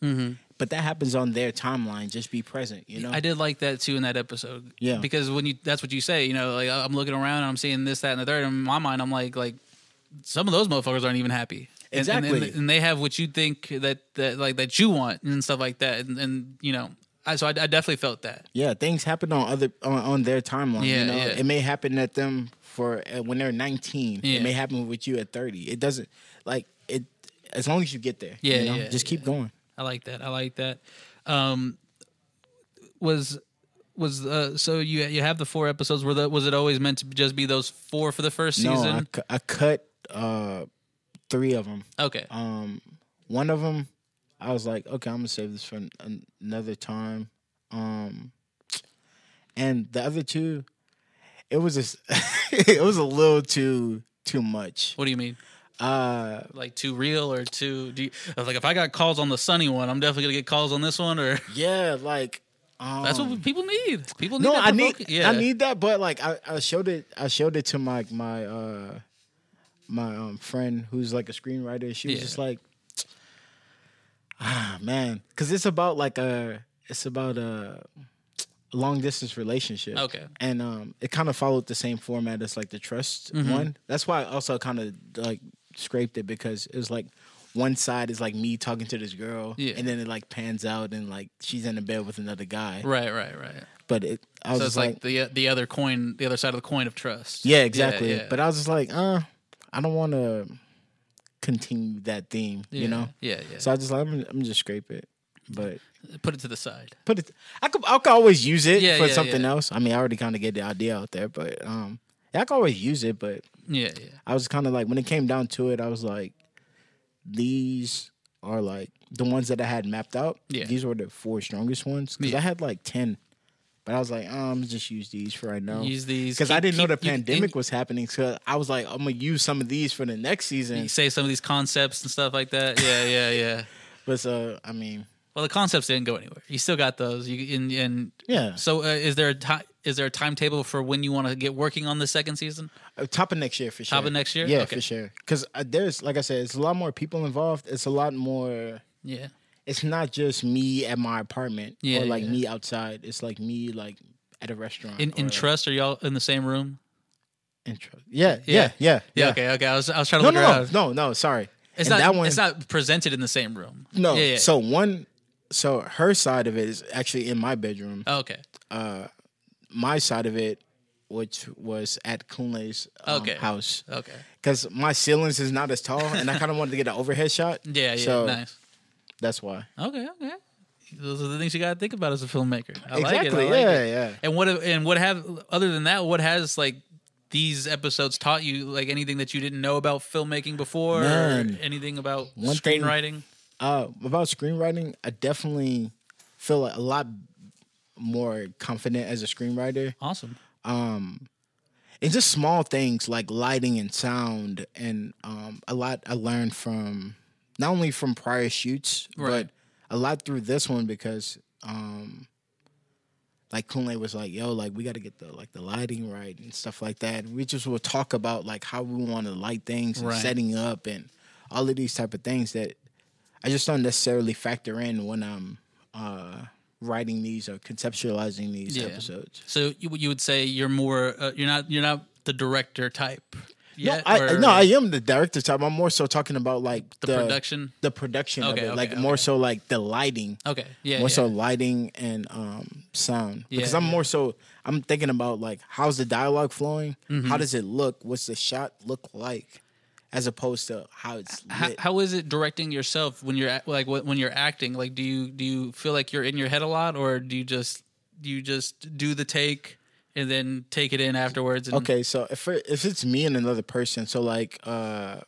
but that happens on their timeline just be present you know I did like that too in that episode. Yeah. Because when you that's what you say, you know, like I'm looking around and I'm seeing this, that, and the third. And in my mind, I'm like, like some of those motherfuckers aren't even happy. And- and- Exactly. and, and they have what you think that that like that you want and stuff like that, and, and you know, I so I, I definitely felt that. Yeah, things happen on other on, on their timeline. Yeah, you know, yeah. it may happen at them for uh, when they're 19. Yeah. It may happen with you at 30. It doesn't like as long as you get there. Yeah, you know? yeah, just keep going. I like that. I like that. Um, was was uh, so you you have the four episodes. Were the, was it always meant to just be those four for the first No, I, season? cu- I cut uh three of them. okay. Um, one of them, I was like, okay, I'm gonna save this for an, another time. Um, and the other two, it was just, it was a little too too much. What do you mean? Uh, Like too real or too? Do you, like if I got calls on the sunny one, I'm definitely gonna get calls on this one. Or yeah, like um, that's what people need. People need. No, that I need Yeah, I need that, but like I, I showed it I showed it to my my uh my um friend who's like a screenwriter. She was Yeah. just like, ah man, because it's about like a it's about a long distance relationship. Okay. and um it kind of followed the same format as like the trust Mm-hmm. one. That's why I also kind of like scraped it because it was like. One side is like me talking to this girl, Yeah. and then it like pans out and like she's in the bed with another guy. Right, right, right. But it, I was So it's like, the the other coin, the other side of the coin of trust. Yeah, exactly. yeah. But I was just like, uh, I don't want to continue that theme, Yeah, you know. Yeah, yeah. So I just like I'm, I'm just scrape it, but Put it to the side. put it. I could I could always use it Yeah, for yeah, something yeah. else. I mean, I already kind of get the idea out there, but um, yeah, I could always use it. But Yeah, yeah. I was kind of like when it came down to it, I was like, these are like the ones that I had mapped out. Yeah. these were the four strongest ones because Yeah. I had like ten. But I was like, oh, I'm just use these for right now. Use these because I didn't know the pandemic and was happening. So I was like, I'm gonna use some of these for the next season. You say some of these concepts and stuff like that. Yeah, yeah, yeah. But so I mean, Well, the concepts didn't go anywhere. You still got those. You and, and yeah, so uh, is there a time? Is there a timetable for when you want to get working on the second season? uh, top of next year for sure. Top of next year? yeah, Okay. for sure. Because uh, there's like I said, it's a lot more people involved. It's a lot more. Yeah. It's not just me at my apartment Yeah, or like yeah. me outside. It's like me like at a restaurant. In in trust, are y'all in the same room? in tr- Yeah, Yeah. yeah, yeah, Yeah. Okay. Okay. I was I was trying to No, look no, no, no. Sorry, It's And not. that one. It's not presented in the same room. no. Yeah. So one, so her side of it is actually in my bedroom. Oh, okay. My side of it, which was at Kunle's um, Okay. house, Okay. because my ceilings is not as tall, and I kind of wanted to get an overhead shot. Yeah. Yeah. So nice. that's why. Okay. Okay. Those are the things you got to think about as a filmmaker. I like exactly. it. I like yeah, it. yeah. And what and what have other than that, what has like these episodes taught you like anything that you didn't know about filmmaking before Man. anything about One thing- screenwriting? Uh, about screenwriting, I definitely feel like a lot more confident as a screenwriter. Awesome. It's just small things like lighting and sound, and um, a lot I learned from not only from prior shoots, Right. but a lot through this one because, um, like Kunle was like, "Yo, like we got to get the like the lighting right and stuff like that." And we just will talk about like how we want to light things and Right. setting up and all of these type of things that I just don't necessarily factor in when I'm uh, writing these or conceptualizing these Yeah. episodes. So you you would say you're more uh, you're not you're not the director type. Yet, no, I or no, I am the director type. I'm more so talking about like the, production. the production Okay, of it, okay, like okay. more so like the lighting, Okay. Yeah. more yeah. so lighting and um sound. Because Yeah, I'm yeah. more so I'm thinking about like how's the dialogue flowing, Mm-hmm. how does it look, what's the shot look like, as opposed to how it's how, how is it directing yourself when you're like when you're acting? Like, do you do you feel like you're in your head a lot, or do you just do you just do the take and then take it in afterwards? And okay, so if it, if it's me and another person, so like uh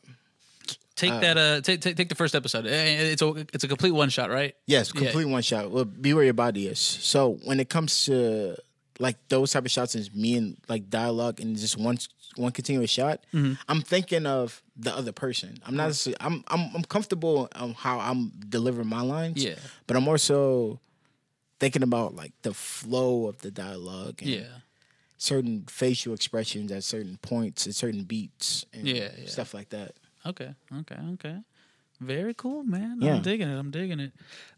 take that uh take, take take the first episode. It's a it's a complete one shot, right? Yes, Yeah. complete one shot. Well, be where your body is. So when it comes to like those type of shots, is me and like dialogue and just one one continuous shot. Mm-hmm. I'm thinking of the other person. I'm not. I'm I'm I'm comfortable on how I'm delivering my lines. Yeah. but I'm also thinking about like the flow of the dialogue. And Yeah. certain facial expressions at certain points and certain beats. And Yeah, yeah. stuff like that. Okay. Okay. Okay. Very cool, man. Yeah. I'm digging it. I'm digging it.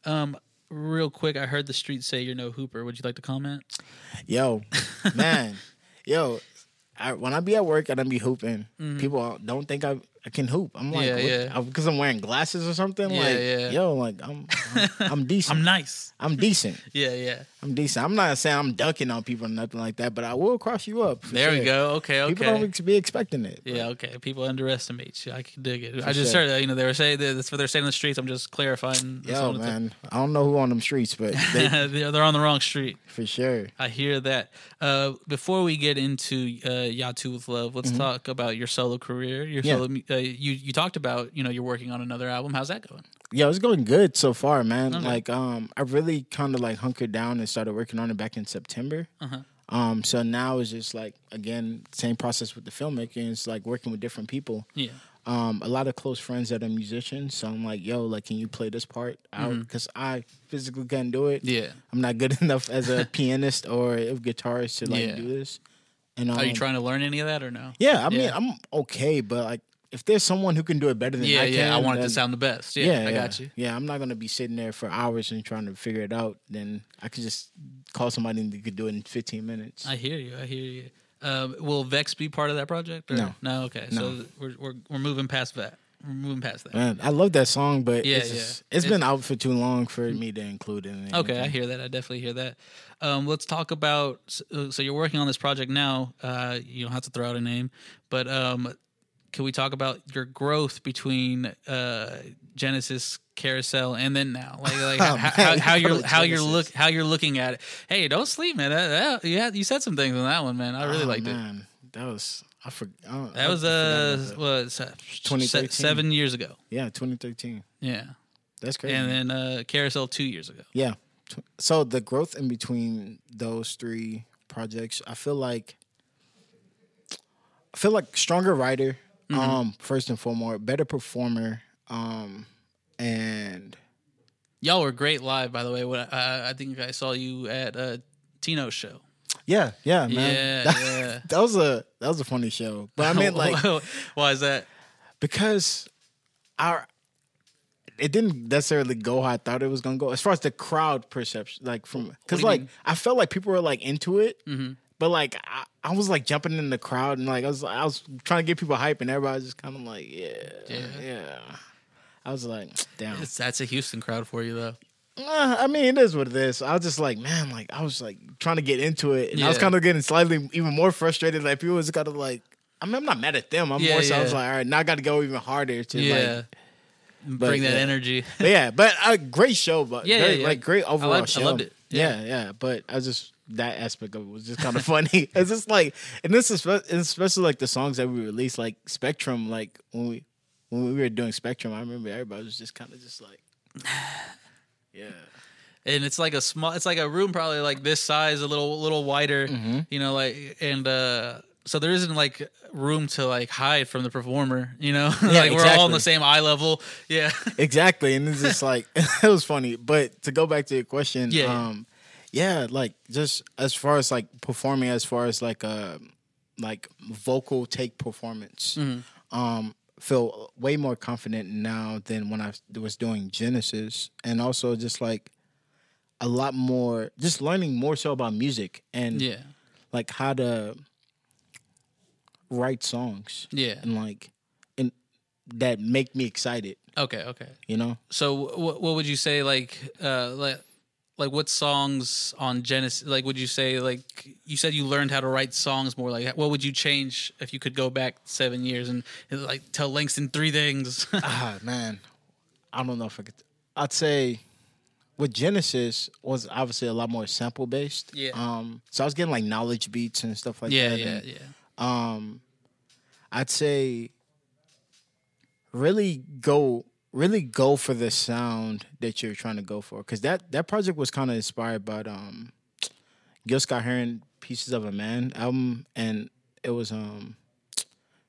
Um, real quick, I heard the street say you're no hooper. Would you like to comment? Yo, man, yo, I, when I be at work and I be hooping, Mm-hmm. people don't think I I can hoop. I'm like, Yeah, what- yeah. Because I'm wearing glasses or something. Yeah, like, yeah. yo, like I'm, I'm, I'm decent. I'm nice. I'm decent. Yeah, yeah. I'm decent. I'm not saying I'm dunking on people or nothing like that, but I will cross you up. for There we go. Okay, okay. People don't be expecting it. Yeah, okay. People underestimate you. I can dig it. I just sure. heard that, you know, they were saying that that's what they're saying in the streets. I'm just clarifying. Yo, some of the- man, I don't know who on them streets, but they, they're, on the wrong street. for sure. I hear that. Uh, before we get into uh, Yatu with Love, let's talk about your solo career. Your Mm-hmm. Yeah. solo, uh, you you talked about you know you're working on another album. How's that going? Yeah, it's going good so far, man. Okay. Like, um, I really kind of like hunkered down and started working on it back in September. Uh-huh. Um, so now it's just like again, same process with the filmmaking. It's like working with different people. Yeah, Um, a lot of close friends that are musicians. So I'm like, yo, like, can you play this part out? Because I physically can't do it. Mm-hmm. yeah. I'm not good enough as a pianist or a guitarist to like Yeah. do this. And um, Are you trying to learn any of that or no? Yeah, I mean, Yeah. I'm okay, but like, if there's someone who can do it better than Yeah, I yeah. can, I want it to sound the best. Yeah, I got you. Yeah, I'm not gonna be sitting there for hours and trying to figure it out. Then I could just call somebody and they could do it in 15 minutes. I hear you. I hear you. Um, will Vex be part of that project? Or? No. No. Okay. So we're, we're we're moving past that. We're moving past that. Man, I love that song, but Yeah, it's, yeah. just- it's been out for too long for me to include it. In Okay, I hear that. I definitely hear that. Um, let's talk about. So so you're working on this project now. Uh, you don't have to throw out a name, but um, can we talk about your growth between uh, Genesis, Carousel, and then now? Like, like Oh, how, how, man, how you you're how you're look how you're looking at it. Hey, don't sleep, man. That, that, you had, you said some things on that one, man. I really Oh, liked it. That was I forgot. That was uh, 2013. seven years ago. yeah, 2013. Yeah, That's crazy. and then uh, Carousel two years ago. Yeah. So the growth in between those three projects, I feel like I feel like stronger writer, Mm-hmm. um, first and foremost, better performer, um, and Y'all were great live, by the way. What I, I think I saw you at uh, Tino's show. yeah, yeah, man. Yeah, that, yeah. that was a that was a funny show. But I mean like why is that? because our it didn't necessarily go how I thought it was gonna go as far as the crowd perception, like from because like mean? I felt like people were like into it, Mhm. But like I, I was like jumping in the crowd and like I was I was trying to get people hype and everybody was just kind of like yeah Yeah. yeah. I was like damn. It's, that's a Houston crowd for you, though. Uh, I mean, it is what it is. I was just like, man, like I was like trying to get into it, and I was kind of getting slightly even more frustrated. Like people was kind of like, I mean, I'm not mad at them. I'm Yeah, more so. I was like, all right, now I got to go even harder to Yeah, like bring that yeah. energy. But yeah, but a great show, but Yeah, yeah, yeah, yeah. like great overall I show. loved it. Yeah. yeah, But I just that aspect of it was just kind of funny. It's just like, and this is especially like the songs that we released, like Spectrum. Like when we when we were doing Spectrum, I remember everybody was just kind of just like, yeah, and it's like a small it's like a room probably like this size a little little wider Mm-hmm. you know like and uh so there isn't like room to like hide from the performer you know like we're all on the same eye level yeah exactly. And it's just like it was funny. But to go back to your question, Yeah, yeah. um, yeah, like just as far as like performing, as far as like uh like vocal take performance, Mm-hmm. um, feel way more confident now than when I was doing Genesis, and also just like a lot more, just learning more so about music and yeah. like how to write songs. Yeah. And like and that make me excited, okay okay. You know. so what, what would you say like uh like like what songs on genesis like would you say like you said you learned how to write songs more like what would you change if you could go back seven years and, and, like tell langston three things ah man, I don't know if I could. I'd say with Genesis was obviously a lot more sample based. Yeah. Um. So I was getting like Knxwledge beats and stuff like yeah that. yeah and, yeah Um. I'd say really go really go for the sound that you're trying to go for because that that project was kind of inspired by um Gil Scott Heron Pieces of a Man album and it was um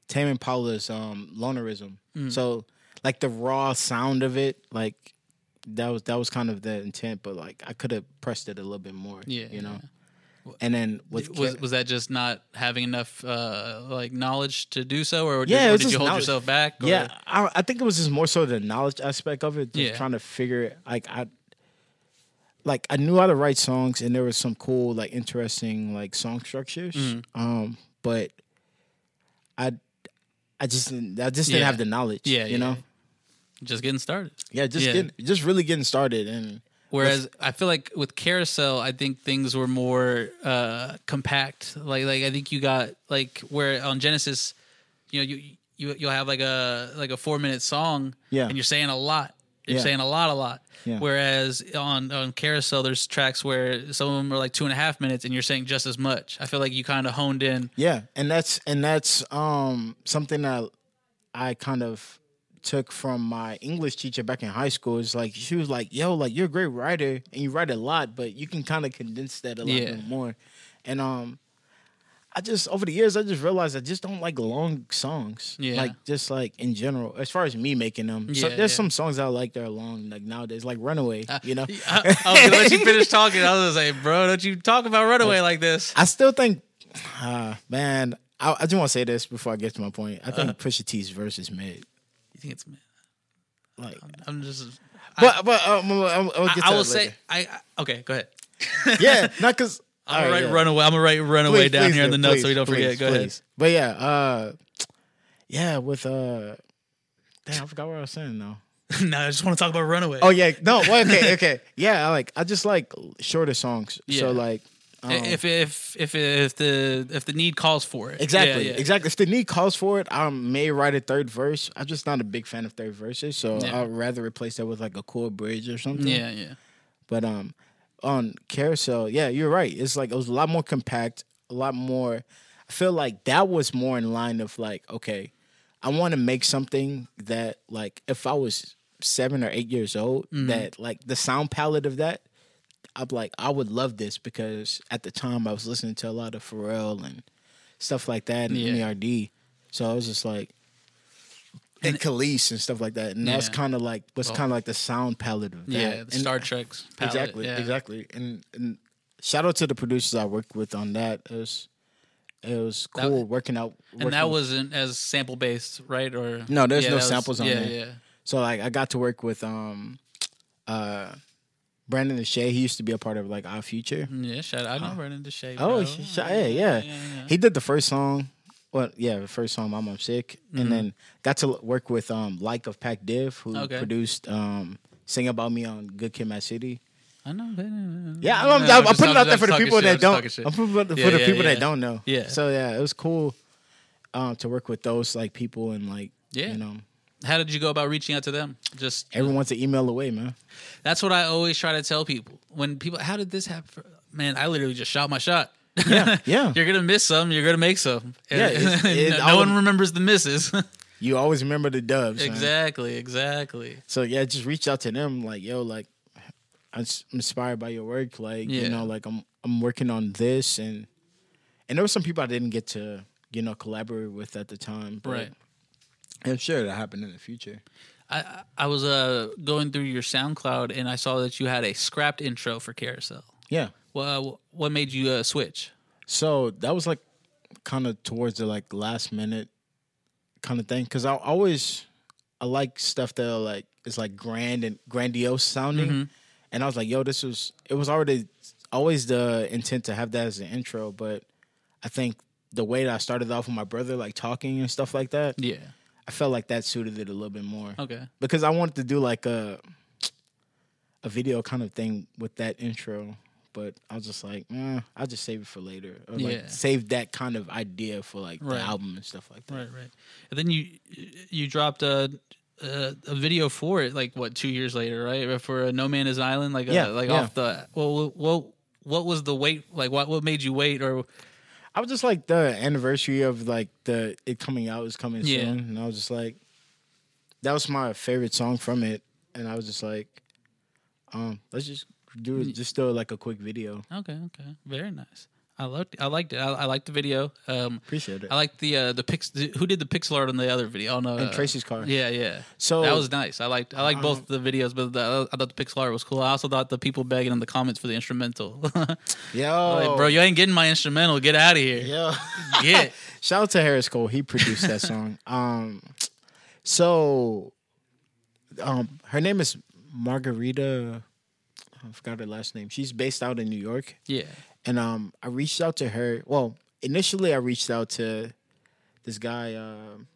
Tame Impala's um Lonerism. Mm. So like the raw sound of it like that was that was kind of the intent but like I could have pressed it a little bit more Yeah, you know yeah. And then with was was that just not having enough uh like knowledge to do so or did, Yeah, or did you hold knowledge. yourself back or- Yeah, I, I think it was just more so the knowledge aspect of it. Just Yeah. trying to figure it. Like I, like I knew how to write songs, and there was some cool, like interesting, like song structures. Mm-hmm. Um, but I, I just didn't, I just didn't Yeah. have the knowledge. Yeah, you yeah. know. Just getting started. Yeah, just getting, just really getting started, and Whereas I feel like with Carousel, I think things were more uh, compact. Like like I think you got like where on Genesis, you know, you you you'll have like a like a four minute song, Yeah. and you're saying a lot. You're Yeah. saying a lot, a lot. Yeah. Whereas on on Carousel, there's tracks where some of them are like two and a half minutes, and you're saying just as much. I feel like you kind of honed in. Yeah, and that's and that's um something that I kind of took from my English teacher back in high school. Is like she was like, "Yo, like you're a great writer and you write a lot, but you can kind of condense that a lot Yeah. more." And um, I just over the years I just realized I just don't like long songs. Yeah. like just like in general, as far as me making them. so there's yeah. some songs I like that are long, like nowadays, like Runaway. you know, I, I was let you finish talking. I was say, bro, don't you talk about Runaway like this? I still think, uh, man. I, I just want to say this before I get to my point. I think Uh. Pusha T's verse is mid. Think it's? Man like, I'm just. but but um, I'm, I'm, I, I will say. I, I okay. Go ahead. yeah, not because I'm gonna write runaway. I'm gonna write runaway down here in the notes so we don't forget. Go ahead. But yeah, uh, yeah, with uh, damn, I forgot what I was saying though. no, I just want to talk about runaway. Oh yeah, no, well, okay, okay, yeah, I like I just like shorter songs. Yeah. So like, um, if if if if the if the need calls for it. Exactly, Yeah, yeah. exactly. If the need calls for it, I may write a third verse. I'm just not a big fan of third verses, so Yeah. I'd rather replace that with like a cool bridge or something. Yeah, yeah. But um, on Carousel, yeah, you're right. It's like it was a lot more compact, a lot more. I feel like that was more in line of like, okay, I want to make something that like if I was seven or eight years old, Mm-hmm. that like the sound palette of that, I'm like, I would love this because at the time I was listening to a lot of Pharrell and stuff like that and Yeah. NERD. So I was just like, and, Kelis and stuff like that, and that's kind of like was Well- kind of like the sound palette of that. Yeah, And- Star Trak's palette, exactly, yeah. exactly. And, and shout out to the producers I worked with on that. It was it was That- cool working out. And that working- wasn't as sample based, right? Or No, there's Yeah, no that was- samples on yeah, there. Yeah, so like I got to work with um uh Brandun DeShay. He used to be a part of like Odd Future. yeah. Shout out. I know Brandun DeShay. Oh, sh- sh- yeah, yeah. He did the first song. Well, yeah, the first song, "Mom, I'm Sick," and then got to work with um Like of Pac Div, who Mm-hmm. Okay. produced um "Sing About Me" on Good Kid, Mad City. I know. Yeah, I'm, No, I'm, I'm putting it out there for the people shit, that I'm don't. I'm putting it for Yeah, the yeah, people yeah. that don't know. Yeah. So yeah, it was cool um, to work with those like people and like Yeah. you know How did you go about reaching out to them? Just everyone's an email away, man. That's what I always try to tell people. When people, how did this happen? Man, I literally just shot my shot. Yeah, yeah. you're gonna miss some. You're gonna make some. Yeah, it's- it- no, no one remembers the misses. You always remember the dubs. man. exactly, exactly. So yeah, just reach out to them like, yo, like I'm inspired by your work. Like, Yeah. you know, like I'm I'm working on this and and there were some people I didn't get to, you know, collaborate with at the time. But Right. I'm sure it'll happen in the future. I I- was uh going through your SoundCloud and I saw that you had a scrapped intro for Carousel. Yeah. Well, what made you uh, switch? So that was like kind of towards the like last minute kind of thing because I always I like stuff that like is like grand and grandiose sounding, Mm-hmm. and I was like, yo, this was it was already always the intent to have that as an intro, but I think the way that I started off with my brother like talking and stuff like that, Yeah. I felt like that suited it a little bit more Okay. because I wanted to do like a a video kind of thing with that intro. But I was just like, eh, I'll just save it for later. Or Yeah. like save that kind of idea for like Right. the album and stuff like that. Right, right. And then you you dropped a a, a video for it, like what two years later, right? For a No Man Is Island, like Yeah, uh, like yeah. off the well, what what was the wait? Like what what made you wait? Or I was just like the anniversary of like the it coming out is coming Yeah. soon, and I was just like, that was my favorite song from it, and I was just like, um, let's just do it, just do like a quick video. okay, okay, very nice. I liked I liked it. I, I liked the video. Um, Appreciate it. I liked the uh, the pix. Who did the pixel art on the other video? Oh no, and uh, Tracy's car. Yeah, yeah. So that was nice. I liked I liked both the videos, but the, I thought the pixel art was cool. I also thought the people begging in the comments for the instrumental. yo, like, bro, you ain't getting my instrumental. Get out of here. yo. Get. Shout out to Harris Cole. He produced that song. Um, so, um, her name is Margarita. I forgot her last name. She's based out in New York, Yeah. And um, I reached out to her. Well, initially, I reached out to this guy. Um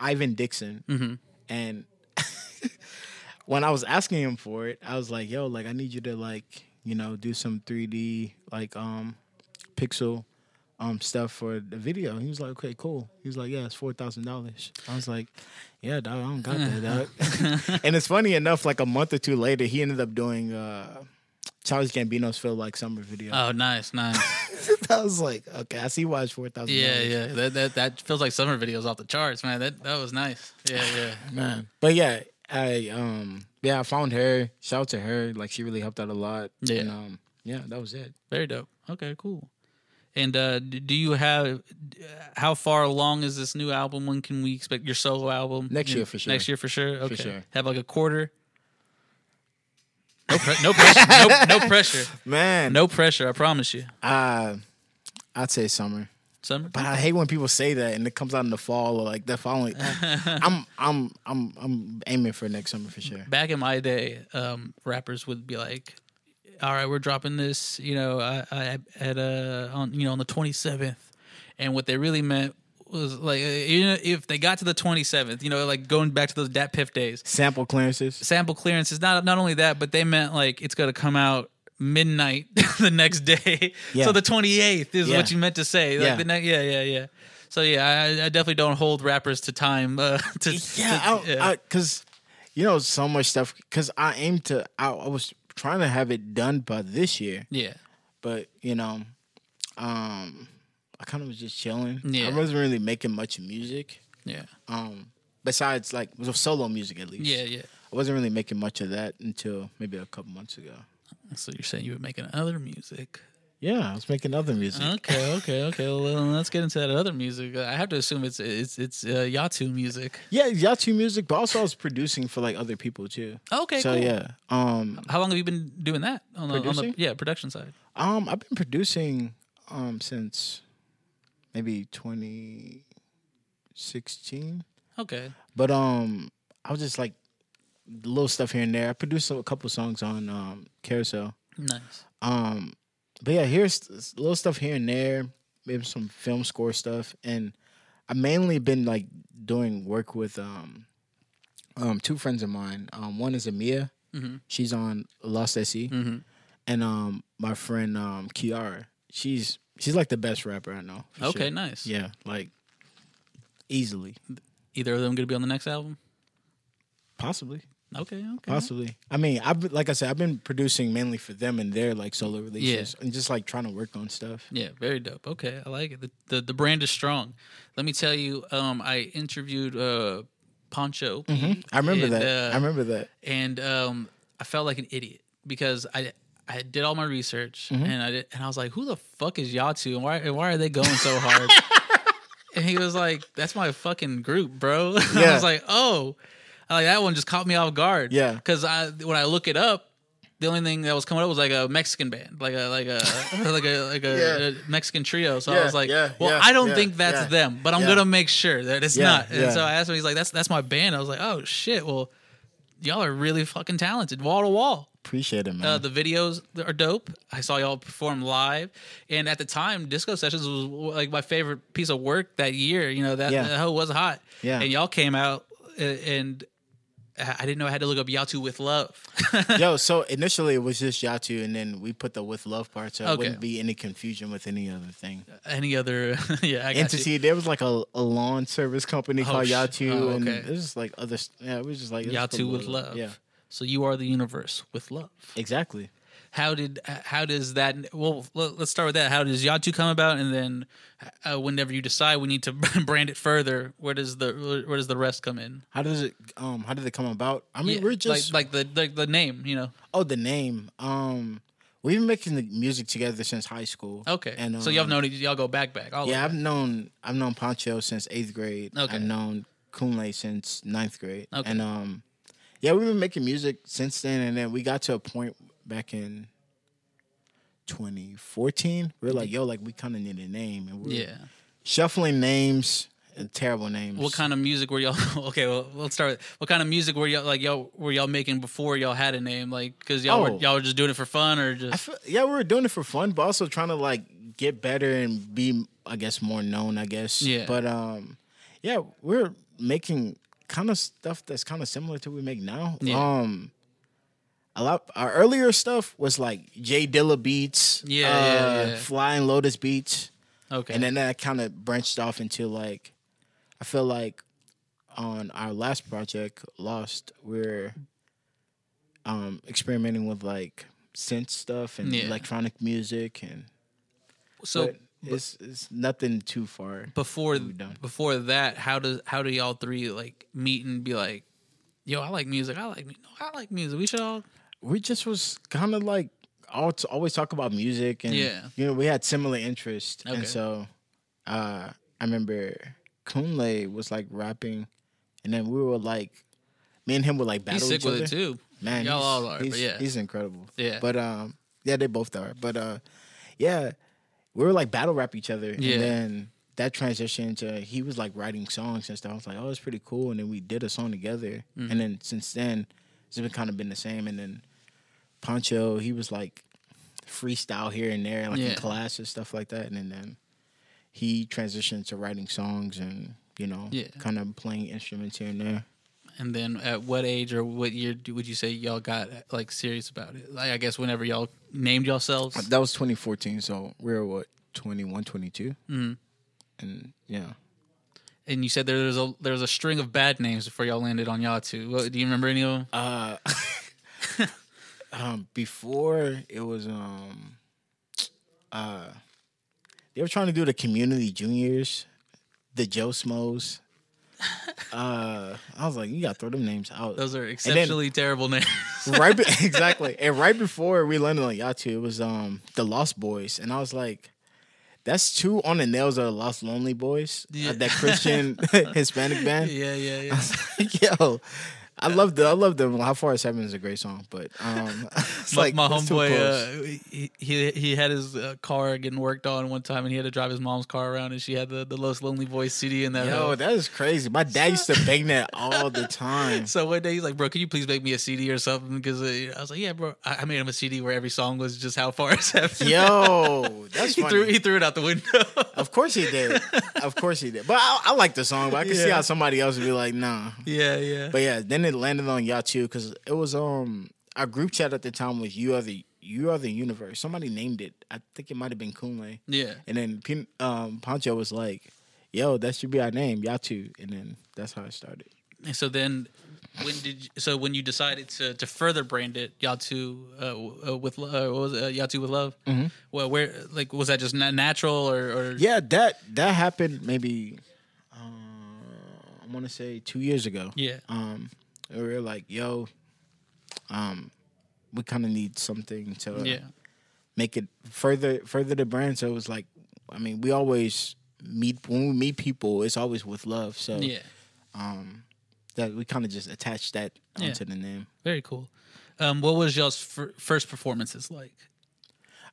Ivan Dixon, Mm-hmm. and when I was asking him for it, I was like, "Yo, like I need you to like you know do some 3D like um pixel um stuff for the video." He was like, "Okay, cool." He was like, "Yeah, it's four thousand dollars." I was like, "Yeah, dog, I don't got that." Dog. and it's funny enough, like a month or two later, he ended up doing uh Childish Gambino's "Feel Like Summer" video. Oh, nice, nice. I was like, "Okay, I see why it's four thousand." yeah, yeah. That, that that feels like summer videos off the charts, man. That that was nice. Yeah, yeah. man. But yeah, I um yeah, I found her. Shout out to her. Like she really helped out a lot. Yeah. And, um yeah, that was it. Very dope. Okay, cool. And uh, do you have how far along is this new album? When can we expect your solo album? Next year for sure. Next year for sure. Okay. sure. Have like a quarter. No, pre- no pressure. No, no pressure. Man. No pressure. I promise you. Uh I'd say summer. Summer. But I hate when people say that and it comes out in the fall or like the following. I'm I'm I'm I'm aiming for next summer for sure. back in my day, um, rappers would be like, "All right, we're dropping this, you know, I, I, at uh, on you know on the 27th." and what they really meant was like, uh, you know, if they got to the twenty seventh, you know, like going back to those DatPiff days, Sample clearances. sample clearances. Not not only that, but they meant like it's gonna come out midnight the next day. Yeah. So the twenty eighth is Yeah. what you meant to say. Like Yeah. the ne- yeah, yeah, yeah. So yeah, I, I definitely don't hold rappers to time. Uh, to, Yeah, to- I, I, cause you know so much stuff. Cause I aim to. I, I was trying to have it done by this year, yeah. but you know, um, I kind of was just chilling. Yeah. I wasn't really making much music. Yeah. Um, besides like was solo music at least. Yeah, yeah. I wasn't really making much of that until maybe a couple months ago. So you're saying you were making other music? Yeah, I was making other music. Okay, okay, okay. Well, let's get into that other music. I have to assume it's it's it's uh, Yatu music. Yeah, Yatu music, but also I was producing for like other people too. Okay, so cool. yeah, um, How long have you been doing that on the, on the yeah production side? um, I've been producing um since maybe 2016, Okay, but um, I was just like little stuff here and there. I produced a couple songs on um Carousel. nice. Um, but yeah, here's little stuff here and there, maybe some film score stuff, and I mainly been like doing work with um, um, two friends of mine. Um, one is Amia, Mhm. she's on Lost SE, hmm and um, my friend um, Kiara, she's she's like the best rapper I know. Okay, sure. nice. yeah, like easily, Either of them going to be on the next album? possibly. Okay, okay. Possibly. I mean, I've like I said, I've been producing mainly for them and their like solo releases, and just like trying to work on stuff. Yeah, very dope. Okay, I like it. The, the the brand is strong. Let me tell you, um, I interviewed uh Poncho. I remember and, that. uh, I remember that. and um, I felt like an idiot because I I did all my research Mm-hmm. and I did, and I was like, who the fuck is Yatu and why and why are they going so hard? and he was like, that's my fucking group, bro. I was like, oh, I like that one just caught me off guard. Yeah. because I when I look it up. The only thing that was coming up was like a Mexican band, like a like a like a like a, Yeah. a Mexican trio. So I was like, yeah, "Well, yeah, I don't yeah, think that's yeah, them, but I'm yeah. gonna make sure that it's Yeah, not." And yeah. so I asked him, he's like, "That's that's my band." I was like, "Oh shit!" Well, y'all are really fucking talented, wall to wall. Appreciate it, man. Uh, the videos are dope. I saw y'all perform live, and at the time, Disco Sessions was like my favorite piece of work that year. You know that Yeah. that hoe was hot. Yeah. and y'all came out, uh, and I didn't know I had to look up Yatu with love. Yo, so initially it was just Yatu, and then we put the with love part, so Okay. it wouldn't be any confusion with any other thing. Uh, any other? yeah, I. Entity, there was like a, a lawn service company oh, called sh- Yatu, oh, and okay. it was just like other. Yeah, it was just like Yatu with love. Yeah, So you are the universe with love. exactly. How did how does that? Well, let- let's start with that. How does Yatu come about, and then uh, whenever you decide we need to brand it further, where does the where does the rest come in? How does it? Um, how did it come about? I mean, Yeah, we're just like like the, the the name, you know. oh the name. Um, we've been making the music together since high school. Okay, and so y'all um, know y'all go back back. All Yeah, I've known I've known Pancho since eighth grade. Okay. I've known Kunle since ninth grade. Okay. And um yeah, we've been making music since then and then we got to a point back in 2014. We are like, yo, like we kind of need a name and we're yeah. shuffling names and terrible names. What kind of music were y'all? Okay, well, let's start. With, what kind of music were y'all like? Y'all were y'all making before y'all had a name? Like, because y'all Oh. were y'all were just doing it for fun, or I just feel, yeah, we were doing it for fun, but also trying to like get better and be, I guess, more known. I guess. Yeah. But um, yeah, we're making kind of stuff that's kind of similar to what we make now. Yeah. Um, a lot. Our earlier stuff was like Jay Dilla beats, Yeah, uh, yeah, yeah. Flying Lotus beats, Okay. and then that kind of branched off into like, I feel like on our last project, Lost, we're um experimenting with like synth stuff and Yeah. electronic music and so but it's it's nothing too far. before done. before that, how does how do y'all three like meet and be like, yo, I like music. I like no, I like music. We should all we just was kind of like always talk about music and Yeah. you know we had similar interests Okay. and so uh I remember Kunle was like rapping and then we were like me and him were like battle he's sick each with other. it too. Man, y'all all are. He's, yeah, he's incredible. Yeah. but um, yeah, they both are. But uh, yeah, we were like battle rap each other, Yeah. and then that transition to he was like writing songs and stuff. I was like, oh, it's pretty cool, and then we did a song together, Mm-hmm. and then since then it's been kind of been the same. And then Poncho, he was like freestyle here and there, like Yeah. in class and stuff like that, and then he transitioned to writing songs and you know, Yeah. kind of playing instruments here and there. and then at what age or what year would you say y'all got like serious about it? Like I guess whenever y'all named yourselves. That was 2014, so we were what 21, 22, Mhm. and yeah. And you said there was a there was a string of bad names before y'all landed on y'all two. Do you remember any of them? Uh, um, before it was um, uh, they were trying to do the community juniors, the Joe Smos. Uh, I was like, you gotta throw them names out. Those are exceptionally terrible names. right, be- exactly. And right before we landed on Yatu, it was um the Lost Boys, and I was like. That's two on the nails of the Los Lonely Boys, uh, that Christian Hispanic band. yeah, yeah, yeah. Yo, I love the I love them. How far is heaven is a great song, but um, it's my, like my homeboy, uh, he, he he had his uh, car getting worked on one time, and he had to drive his mom's car around, and she had the the Los Lonely Boys CD in that. Yo, hoe. that is crazy. My dad used to bang that all the time. So one day he's like, "Bro, can you please make me a CD or something?" Because uh, I was like, "Yeah, bro." I I made him a CD where every song was just how far is heaven. Yo, that's he funny. threw he threw it out the window. of course he did. Of course he did. But I, I like the song. But I can see how somebody else would be like, nah. yeah, yeah. But yeah, then it landed on Yatu because it was um our group chat at the time was you are the you are the universe. Somebody named it. I think it might have been Kunle. yeah. And then um, Pancho was like, "Yo, that should be our name, Yatu." And then that's how it started. And so then, when did you, so when you decided to to further brand it Yatu uh, uh, with uh, what was it, uh, Yatu with love? Mm-hmm. Well, where like was that just na- natural or, or Yeah, that that happened maybe uh, I want to say two years ago. yeah Um, we were like, "Yo, um, we kind of need something to yeah make it further further the brand." So it was like, I mean, we always meet when we meet people, it's always with love. So yeah um, that we kind of just attached that Yeah. onto the name. very cool. Um, what was y'all's fir- first performances like?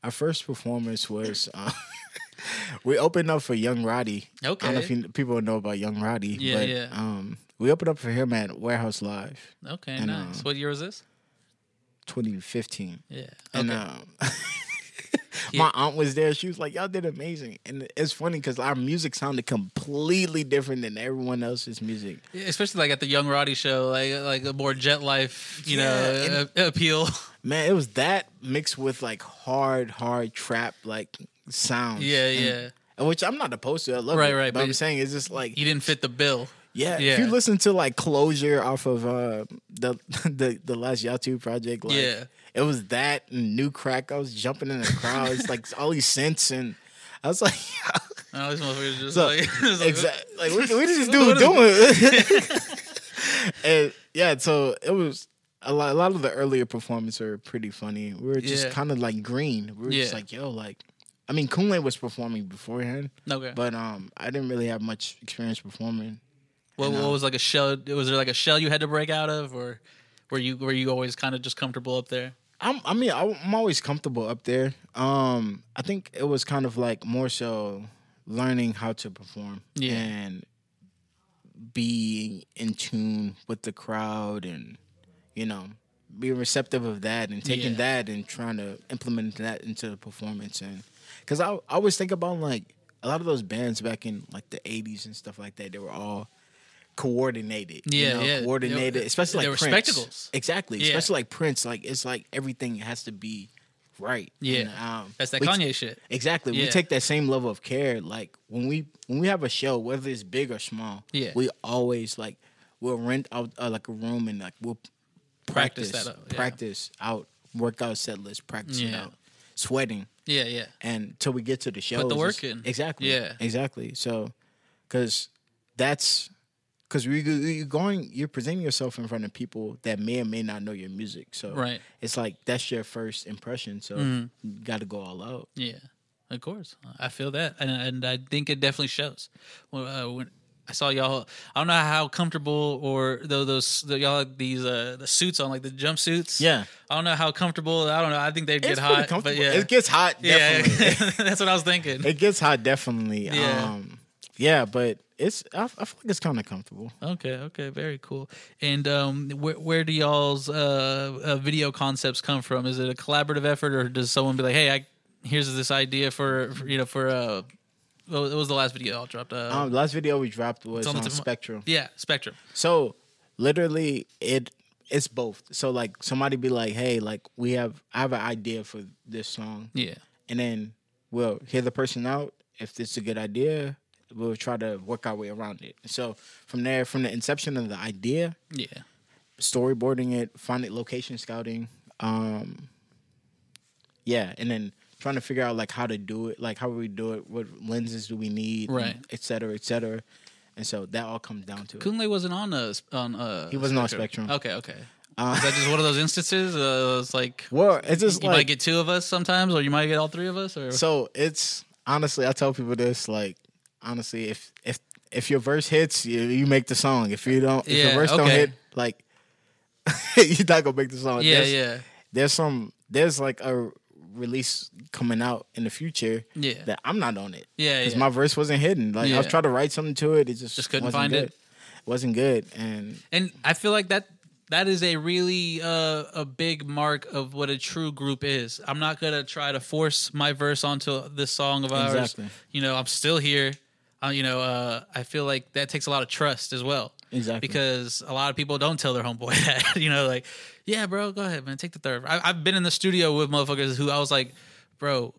Our first performance was uh, we opened up for Young Roddy. Okay. I don't know if you, people know about Young Roddy. Yeah, but, yeah. Um, we opened up for him at Warehouse Live, Okay, And, nice. uh, what year was this? 2015, Yeah. and Okay. um, Yeah. my aunt was there. She was like, "Y'all did amazing," and it's funny because our music sounded completely different than everyone else's music. Yeah, especially like at the Young Roddy show, like like a more jet life, you Yeah, know, uh, appeal. Man, it was that mixed with like hard, hard trap like sounds. yeah, And- yeah. which I'm not opposed to. I love Right, it. right, But, but I'm saying it's just like You didn't fit the bill. Yeah, if you listen to like Closure off of uh the the the last Yatu project, like Yeah. it was that and New Crack. I was jumping in the crowd. It's like all these synths and I was like, Oh, these motherfuckers just so, like, exactly like what, what is this dude doing? and yeah, so it was. A lot, a lot of the earlier performances are pretty funny. We were just Yeah. kind of like green. We were just like, yo, like, I mean, Kunle was performing beforehand, Okay. but um, I didn't really have much experience performing. what, uh, was like a shell? Was there like a shell you had to break out of, or were you were you always kind of just comfortable up there? I'm, I mean, I'm always comfortable up there. Um, I think it was kind of like more so learning how to perform Yeah. and being in tune with the crowd and you know being receptive of that and taking Yeah. that and trying to implement that into the performance and because I, I always think about like a lot of those bands back in like the '80s and stuff like that, they were all coordinated. you Yeah, know, yeah. Coordinated, especially like were Prince. spectacles. Exactly, Yeah. especially like Prince. Like it's like everything has to be right. Yeah. And, um, That's that we- Kanye shit. Exactly. We take that same level of care. Like when we when we have a show, whether it's big or small, Yeah. we always like we'll rent out uh, like a room and like we'll Practice practice that out, yeah. practice out, work out set list, practice it Yeah. out, sweating, Yeah, yeah. and till we get to the show. the work in. Exactly. Yeah. Exactly. So, because that's because we you're going, you're presenting yourself in front of people that may or may not know your music. So Right. it's like that's your first impression. So Mhm. you got to go all out. Yeah, of course. I feel that, and and I think it definitely shows. Well, uh, when I saw y'all, I don't know how comfortable or though those the, y'all had these uh the suits on like the jumpsuits. Yeah. I don't know how comfortable. I don't know. I think they'd get It's hot, but yeah, It gets hot, yeah, that's what I was thinking. it gets hot, definitely. Yeah. Um, yeah, but it's I, I feel like it's kind of comfortable. Okay, okay, very cool. And um, where where do y'all's uh, uh, video concepts come from? Is it a collaborative effort, or does someone be like, "Hey, I here's this idea for, for you know for uh, what was- the last video y'all dropped? Uh, Um, the last video we dropped was on on, tip of my- Spectrum. yeah, Spectrum. So literally, it it's both. So like somebody be like, "Hey, like we have I have an idea for this song," Yeah, and then we'll hear the person out. If it's a good idea, we'll try to work our way around it. So from there, from the inception of the idea, yeah, storyboarding it, finding location scouting, um, yeah, and then trying to figure out like how to do it, like how we do it, what lenses do we need, Right. et cetera, et cetera. And so that all comes down to it. Kunle wasn't on uh on uh. He wasn't on Spectrum. Okay, okay. Uh, Is that just one of those instances? Uh, it's like Well, it's just you like might get two of us sometimes, or you might get all three of us, or so. It's honestly, I tell people this like honestly, if if if your verse hits, you you make the song. If you don't, if Yeah, your verse don't hit, like you're not gonna make the song. yeah, there's, yeah, There's some. There's like a release coming out in the future yeah, that I'm not on it. yeah, because yeah. my verse wasn't hidden. Like I was trying to write something to it, it just Just couldn't wasn't find good. it. wasn't good, and And I feel like that that is a really uh, a big mark of what a true group is. I'm not gonna try to force my verse onto this song of ours. Exactly. You know, I'm still here. Uh, you know, uh, I feel like that takes a lot of trust as well. Exactly. Because a lot of people don't tell their homeboy that. you know, like, yeah, bro, go ahead, man, take the third. I, I've been in the studio with motherfuckers who I was like, bro,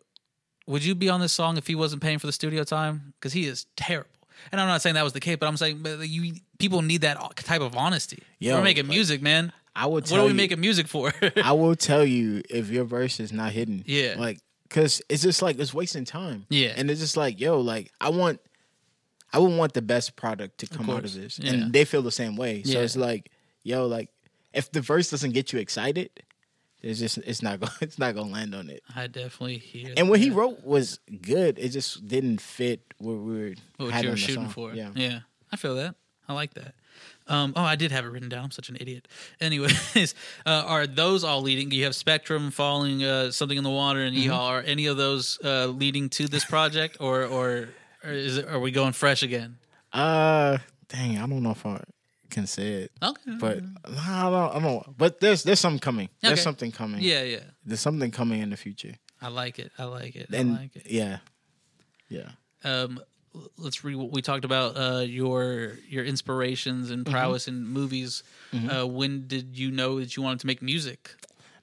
would you be on this song if he wasn't paying for the studio time? Because he is terrible. And I'm not saying that was the case, but I'm saying but you people need that type of honesty. Yeah, We're making music, man. I would What are we you, making music for? I will tell you if your verse is not hidden. Yeah. like because it's just like it's wasting time. Yeah. and it's just like yo, like I want, I would want the best product to come out of this, Yeah. and they feel the same way. So Yeah. it's like yo, like if the verse doesn't get you excited, it's just it's not going it's not gonna land on it. I definitely hear. And what he wrote was good. It just didn't fit what we were what you were shooting song. for. Yeah. yeah, I feel that. I like that. Um, oh, I did have it written down. I'm such an idiot. Anyways, uh, are those all leading? You have Spectrum falling, uh, something in the water, and Mm-hmm. Are any of those uh, leading to this project, or or, or is it, are we going fresh again? Uh, dang, I don't know if I can say it, Okay, but nah, I don't. I don't. But there's there's something coming. There's something coming. yeah, yeah, There's something coming in the future. I like it. I like it. I like it. yeah, yeah. um let's read what we talked about uh your your inspirations and Mm-hmm. prowess in movies uh when did you know that you wanted to make music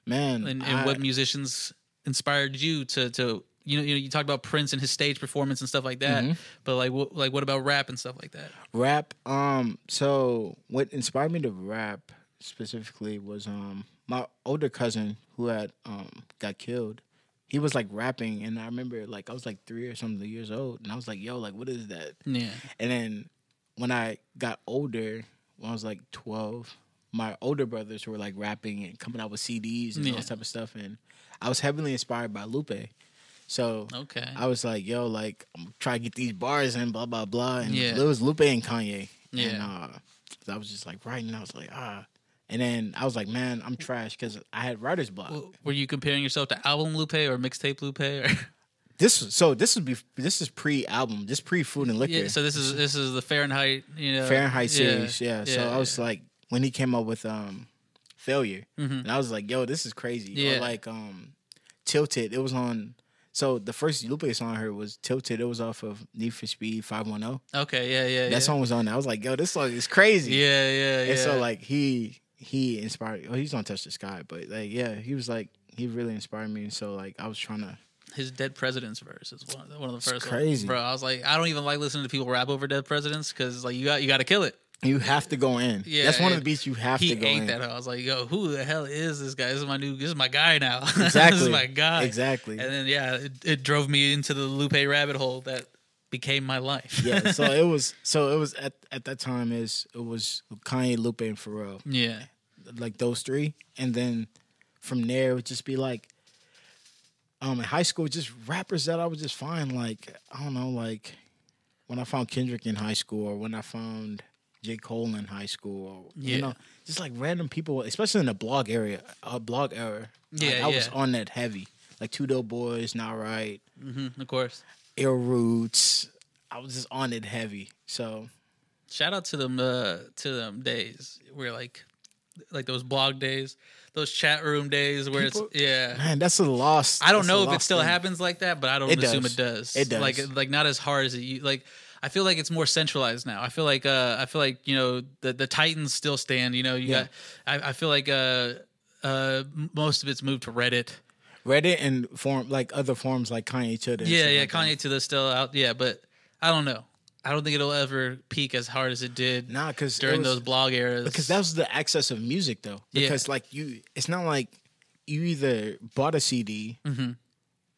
Man, and, and I- what musicians inspired you to to you know, you know you talked about Prince and his stage performance and stuff like that Mm-hmm. but like what like what about rap and stuff like that rap. Um, so what inspired me to rap specifically was um my older cousin who had um got killed. He was like rapping, and I remember like I was like three or something years old, and I was like, "Yo, like what is that?" yeah And then when I got older, when I was like 12, my older brothers were like rapping and coming out with CDs and all Yeah. this type of stuff. And I was heavily inspired by Lupe. So okay I was like, yo, like, I'm trying to get these bars in, blah, blah, blah. And Yeah. it was Lupe and Kanye. And uh, I was just like writing. I was like, ah. And then I was like, man, I'm trash because I had writer's block. Were you comparing yourself to album Lupe or mixtape Lupe or This was- so this would be this is pre-album, this pre-food and liquor. yeah so this is this is the Fahrenheit you know Fahrenheit yeah, series. Yeah. So I was like, when he came up with um, failure, Mhm. and I was like, yo, this is crazy. Yeah. Or like um, tilted. It was on So the first Lupe song I heard was Tilted. It was off of Need for Speed 510. Okay, yeah, yeah. That yeah. song was on there. I was like, yo, this song is crazy. Yeah, yeah, yeah. And so like he he inspired. Oh, he's on Touch the Sky, but like yeah, he was like he really inspired me. And so like I was trying to. his Dead Presidents verse is one, one of the It's first. crazy. ones. bro. I was like, I don't even like listening to people rap over Dead Presidents because like you got you got to kill it. You have to go in. Yeah, that's one of the beats you have to go ate in. that. I was like, yo, who the hell is this guy? This is my new. This is my guy now. Exactly. this is my guy. Exactly. And then yeah, it, it drove me into the Lupe rabbit hole that became my life. yeah. So it was. So it was at at that time is it was Kanye, Lupe, and Pharrell. yeah. like those three, and then from there it would just be like, um, in high school, just rappers that I would just find like I don't know, like when I found Kendrick in high school, or when I found J Cole in high school, or Yeah. you know, just like random people, especially in the blog area, uh, blog era. like, Yeah, I was on that heavy, like Two Dope Boys, Nah Right, hmm of course. illRoots. I was just on it heavy, so Shout out to them uh, to them days where like like those blog days, those chat room days where People- it's yeah. man, that's a loss. I don't know if it still thing. happens like that, but I don't It assume does. it does. It does. Like like not as hard as it like. I feel like it's more centralized now. I feel like uh I feel like you know the the Titans still stand. You know you Yeah. got. I, I feel like uh uh most of it's moved to Reddit. Reddit and form like other forms like Kanye Twitter. Yeah, yeah. like. KanyeToThe still out. Yeah, but I don't know. I don't think it'll ever peak as hard as it did Nah, because during those blog eras. because that was the access of music though. Yeah. Because like you, it's not like you either bought a CD Mhm.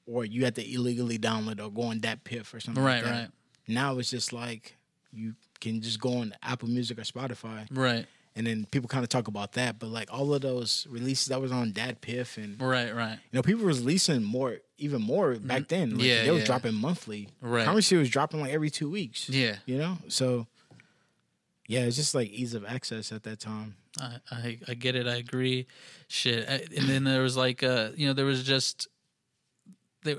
or you had to illegally download or go on DatPiff or something. right, like that. right, Now it's just like you can just go on Apple Music or Spotify, right, and then people kind of talk about that. But like all of those releases that was on DatPiff, and right, right. you know people was releasing more, even more back then. Like, Mm, Yeah, they was yeah. dropping monthly. Right. Curren$y was dropping like every two weeks. Yeah, You know, so yeah, it's just like ease of access at that time. I, I I get it. I agree. Shit, I, and then there was like uh you know there was just there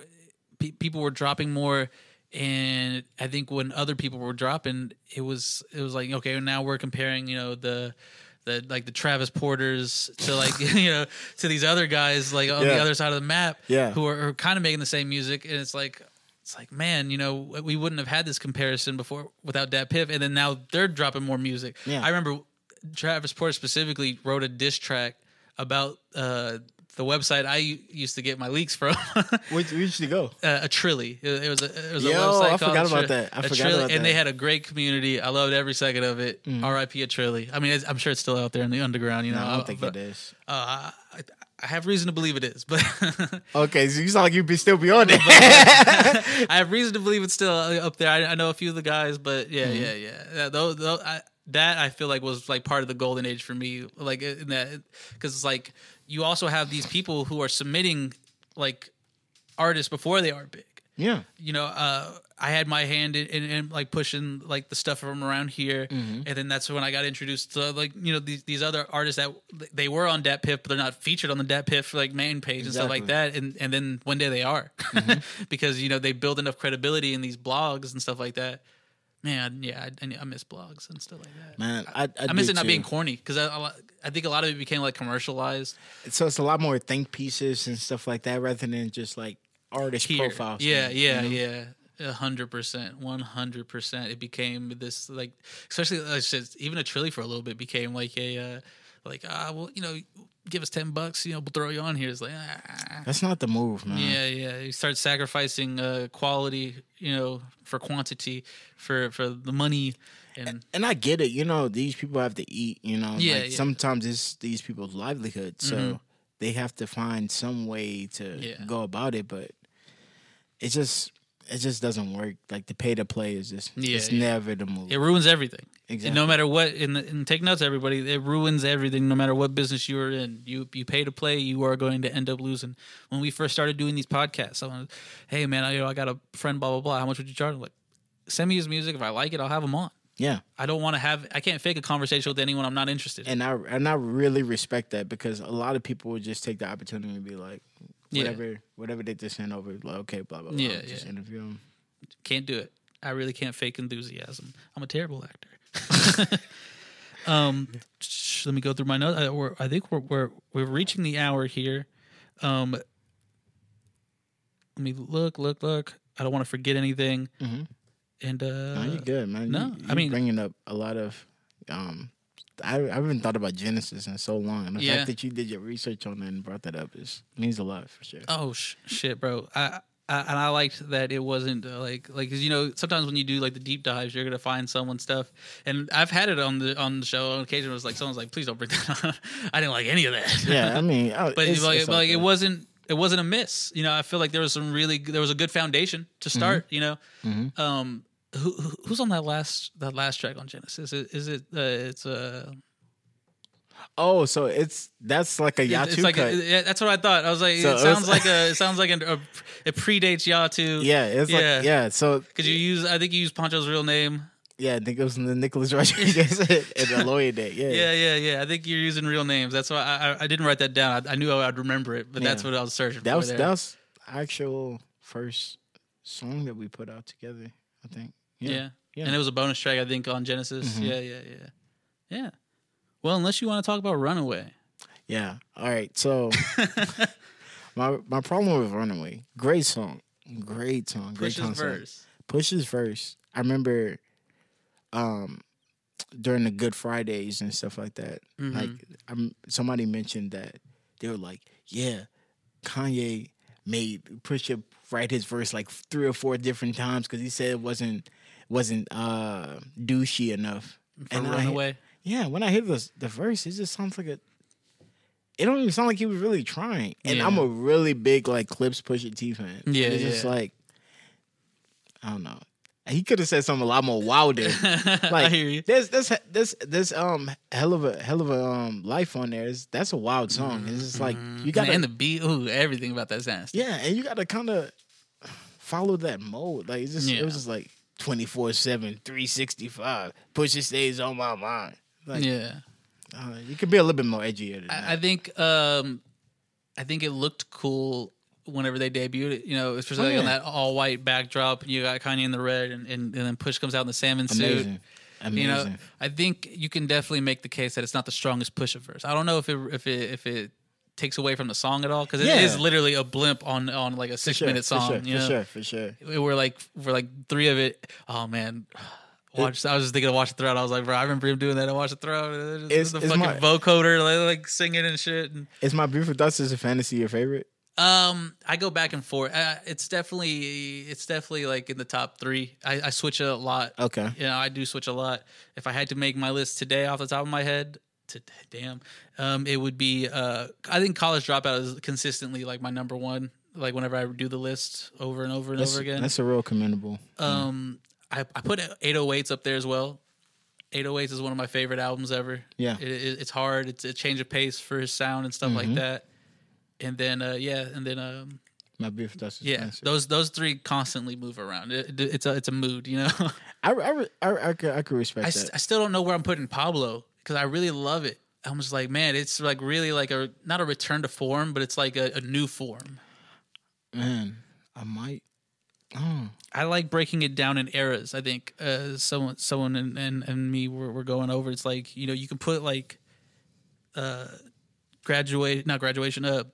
pe- people were dropping more, and I think when other people were dropping, it was it was like okay now we're comparing you know the. The, like the Travis Porters to like you know to these other guys like on the other side of the map Yeah. who are, are kind of making the same music and it's like it's like man you know we wouldn't have had this comparison before without DatPiff and then now they're dropping more music Yeah. I remember Travis Porter specifically wrote a diss track about uh, the website I used to get my leaks from, uh, Where, where did you go? a Trilly. It, it was a it was a Yo, website I forgot about that. I a forgot Trilly, about and they. Mm. had a great community. I loved every second of it. R.I.P. a Trilly. I mean, I'm sure it's still out there in the underground. You No, know, I don't think but, it is. Uh, I, I have reason to believe it is, but Okay, so you sound like you be still be on it. I have reason to believe it's still up there. I, I know a few of the guys, but yeah, Mm-hmm. yeah, yeah. yeah those, those, I, that I feel like was like part of the golden age for me. Like in that, because it's like you also have these people who are submitting like artists before they are big. yeah, You know, uh, I had my hand in, in, in like pushing like the stuff from around here, Mm-hmm. and then that's when I got introduced to like you know these these other artists that they were on DatPiff, but they're not featured on the DatPiff like main page and stuff like that. And and then one day they are, Mm-hmm. because you know they build enough credibility in these blogs and stuff like that. Man, yeah, I, I miss blogs and stuff like that. man, I I, I miss it not too. being corny because I, I I think a lot of it became like commercialized. So it's a lot more think pieces and stuff like that rather than just like artist here. profiles. Yeah, man, yeah, you know? yeah. A hundred percent, one hundred percent. It became this like, especially like, even a Trilly for a little bit became like a uh, like ah well you know give us ten bucks you know we'll throw you on here. It's like ah. That's not the move, man. yeah yeah. You start sacrificing uh, quality you know for quantity for for the money and And I get it. You know, these people have to eat. You know, Yeah, like yeah. Mm-hmm. sometimes it's these people's livelihood, so they have to find some way to Yeah. go about it. But it's just it just doesn't work. Like the pay to play is just Yeah, it's yeah. never the move. it ruins everything. Exactly. No matter what, and, and take notes, everybody. It ruins everything. No matter what business you are in, you you pay to play, you are going to end up losing. When we first started doing these podcasts, I someone, hey man, I, you know, I got a friend, blah blah blah. How much would you charge? I'm like, send me his music. If I like it, I'll have him on. Yeah. I don't want to have. I can't fake a conversation with anyone I'm not interested in. and I and I really respect that because a lot of people would just take the opportunity and be like, Yeah. whatever, whatever they just send over, like okay, blah blah blah. Yeah, just yeah. interview them. Can't do it. I really can't fake enthusiasm. I'm a terrible actor. um, sh- let me go through my notes. I, we're, I think we're, we're we're reaching the hour here. Um, let me look, look, look. I don't want to forget anything. Mhm. And uh, no, you're good, man. no, you, I mean- bringing up a lot of. Um, I, I haven't thought about Genesis in so long, and the Yeah. fact that you did your research on it and brought that up is means a lot for sure. Oh sh- shit, bro! I, I and I liked that it wasn't uh, like like because you know sometimes when you do like the deep dives, you're gonna find someone's stuff, and I've had it on the on the show on occasion. It was like someone's like, please don't bring that. on. I didn't like any of that. yeah, I mean, I- but it's, like, it's but, like okay. it wasn't it wasn't a miss. You know, I feel like there was some really there was a good foundation to start. You know, Mhm. um, who, who- who's on that last that last track on Genesis? Is it, is it uh, it's uh Oh, so it's that's like a Yatu it's like cut. a, yeah, that's what I thought. I was like, So it it sounds was- like a it sounds like a, a it predates Yatu. yeah, it's yeah. like yeah. So Because you use, I think you use Poncho's real name. yeah, I think it was the Nicholas Rodriguez and the lawyer day. Yeah, Yeah, yeah, yeah. I think you're using real names. That's why I, I, I didn't write that down. I, I knew I'd remember it, but that's what I was searching that for. was there. that was actual first song that we put out together. I think. Yeah. Yeah, yeah. and it was a bonus track I think on Genesis. Mhm. Yeah, yeah, yeah, yeah. Well, unless you want to talk about Runaway. Yeah. All right. So my my problem with Runaway, great song, great song, great Push's verse. Push's verse. I remember, um, during the Good Fridays and stuff like that. Mhm. Like, I'm somebody mentioned that they were like, "Yeah, Kanye made Pusha write his verse like three or four different times because he said it wasn't wasn't uh douchey enough." For And I- Yeah, when I hear the the verse, it just sounds like a. It don't even sound like he was really trying, and Yeah. I'm a really big like Clipse Pusha T fan. Yeah, it's just like, I don't know. He could have said something a lot more wilder. I Like hear you. there's this this this um hell of a hell of a um life on there. It's, that's a wild song. It's just like you got Mm-hmm. and the beat. Ooh, everything about that sounds. yeah, and you got to kind of follow that mode. Like it's just Yeah. it was just like 24 7 365 Pusha stays on my mind. Like yeah. uh, you could be a little bit more that. I, I think um, I think it looked cool whenever they debuted it. You know, especially Oh, like on that all white backdrop. You got Kanye in the red, and, and, and then Push comes out in the salmon suit. Amazing. Amazing. You know, I think you can definitely make the case that it's not the strongest Push of verse. I don't know if it if it if it takes away from the song at all because it Yeah. is literally a blimp on on like a six sure, minute song. For sure, you know, for sure, for sure. we're like we're like three of it. Oh man. Watch, I was just thinking of Watch the Throne. I was like, bro, I remember him doing that at Watch the Throne. It's- the it's fucking my- vocoder, like, like singing and shit. And Is my beautiful thoughts is a fantasy your favorite? um, I go back and forth. Uh, it's definitely it's definitely like in the top three. I, I switch a lot. Okay. You know, I do switch a lot. If I had to make my list today off the top of my head, to damn, um, it would be. Uh, I think College Dropout is consistently like my number one. Like whenever I do the list over and over and That's, over again. that's a real commendable. Um, I, I put 808s up there as well. 808s is one of my favorite albums ever. Yeah. It, it, it's hard. It's a change of pace for his sound and stuff like Mhm. that. And then, uh, yeah, and then, um, My thoughts yeah, fantasy. those those three constantly move around. It, it- it's a it's a mood, you know. I, I, I, I, could, I could respect I, that. st- I still don't know where I'm putting Pablo because I really love it. I'm just like, man, it's like really like a not a return to form, but it's like a, a new form. Man, I might. Oh, I like breaking it down in eras. I think uh, someone, someone, and, and, and me were, were going over. It's like you know you can put like, uh, graduate not graduation, uh,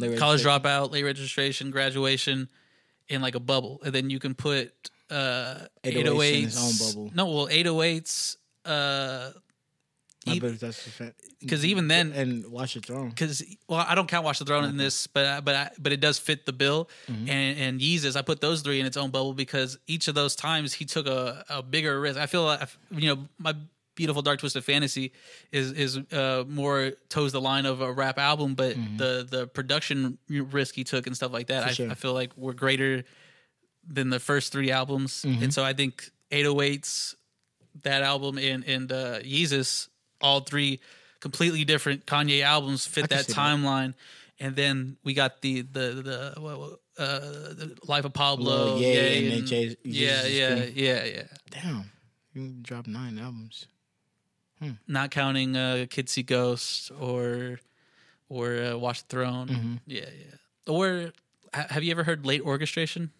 late college dropout, late registration, graduation, in like a bubble, and then you can put uh 808s in 808s. his own bubble. No, well 808s. Uh, My e- beautiful thoughts is because even then, and watch the throne. because well, I don't count Watch the Throne in this, but I- but I, but it does fit the bill. Mm-hmm. And and Yeezus, I put those three in its own bubble because each of those times he took a, a bigger risk. I feel like you know my beautiful dark twisted fantasy is is uh, more toes the line of a rap album, but the the production risk he took and stuff like that, I, Mm-hmm. sure. I feel like were greater than the first three albums. Mm-hmm. And so I think 808s, that album, and and uh, Yeezus, all three completely different Kanye albums fit that see that. timeline. And then we got the the the what- uh, the Life of Pablo, Lil Ye yeah, and and- Jay- yeah, yeah, yeah, yeah. Damn, you dropped nine albums. Not counting uh, Kids See Ghosts or or uh, Watch the Throne. Mm-hmm. Yeah, yeah. Or ha- have you ever heard Late Orchestration?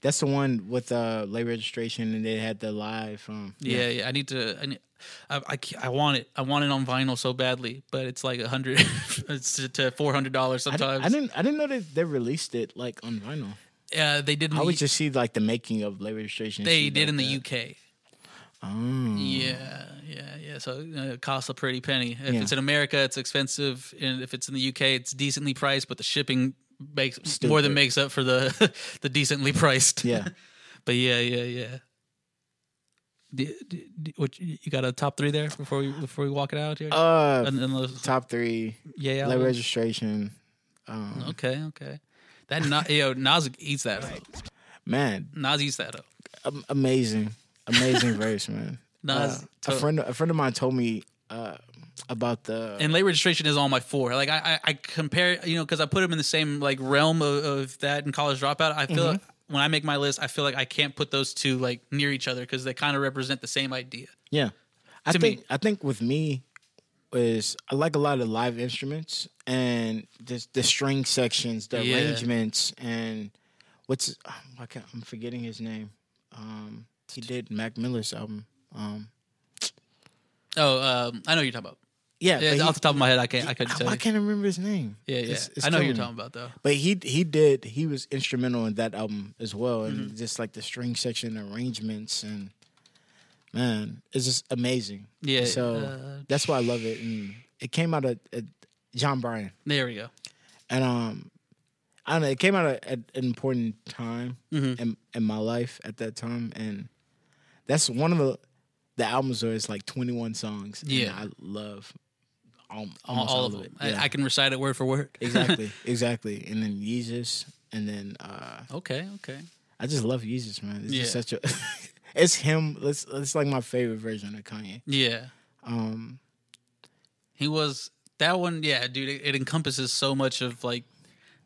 That's the one with uh late registration and they had the live um Yeah, yeah. I need to. I, need, I, I, I want it. I want it on vinyl so badly, but it's like a hundred to- to four hundred dollars I, sometimes. didn't, I didn't I didn't know that they released it like on vinyl. Yeah, they did. In I the, would just see like the making of late registration. they did like in the that. UK. Oh. Yeah, yeah, yeah. So uh, it costs a pretty penny. If Yeah. it's in America, it's expensive, and if it's in the UK, it's decently priced, but the shipping makes more than makes up for the the decently priced. Yeah. but yeah, yeah, yeah. D- d- d- what you got a top three there before we before we walk it out here? Uh and, and those, top three. yeah, yeah. Late registration. Um Okay, okay. That Na- yo Nas eats that up. man, Nas eats that up. am- amazing. Amazing verse, man. Nas Uh, to- a friend a friend of mine told me uh about the and late registration is on my four. Like I, I, I compare, you know, because I put them in the same like realm of, of that and college dropout. I feel like when I make my list, I feel like I can't put those two like near each other because they kind of represent the same idea. Yeah. I think me. I think with me is I like a lot of live instruments and just the string sections, the Yeah. arrangements and what's I can't, I'm forgetting his name. Um he did Mac Miller's album. Um Oh, um, I know what you're talking about. Yeah, Yeah, off he- the top of my head, I can't. I couldn't I, tell I you. can't remember his name. Yeah, yeah. It's- it's I know what you're talking about though. But he he did he was instrumental in that album as well, and Mm-hmm. just like the string section arrangements and man, it's just amazing. Yeah. So uh, that's why I love it, and it came out of at Jon Brion, there we go. and um, I don't know, it came out at, at an important time Mhm. in in my life at that time, and that's one of the the albums where it's like twenty one songs. and Yeah. I love al- All, almost all of it. I, Yeah. I can recite it word for word. exactly, exactly, and then Yeezus, and then uh okay. Okay. I just love Yeezus, man. It's just such a. it's him. It's, it's like my favorite version of Kanye. Yeah. Um, He was that one. Yeah, dude. It, it encompasses so much of like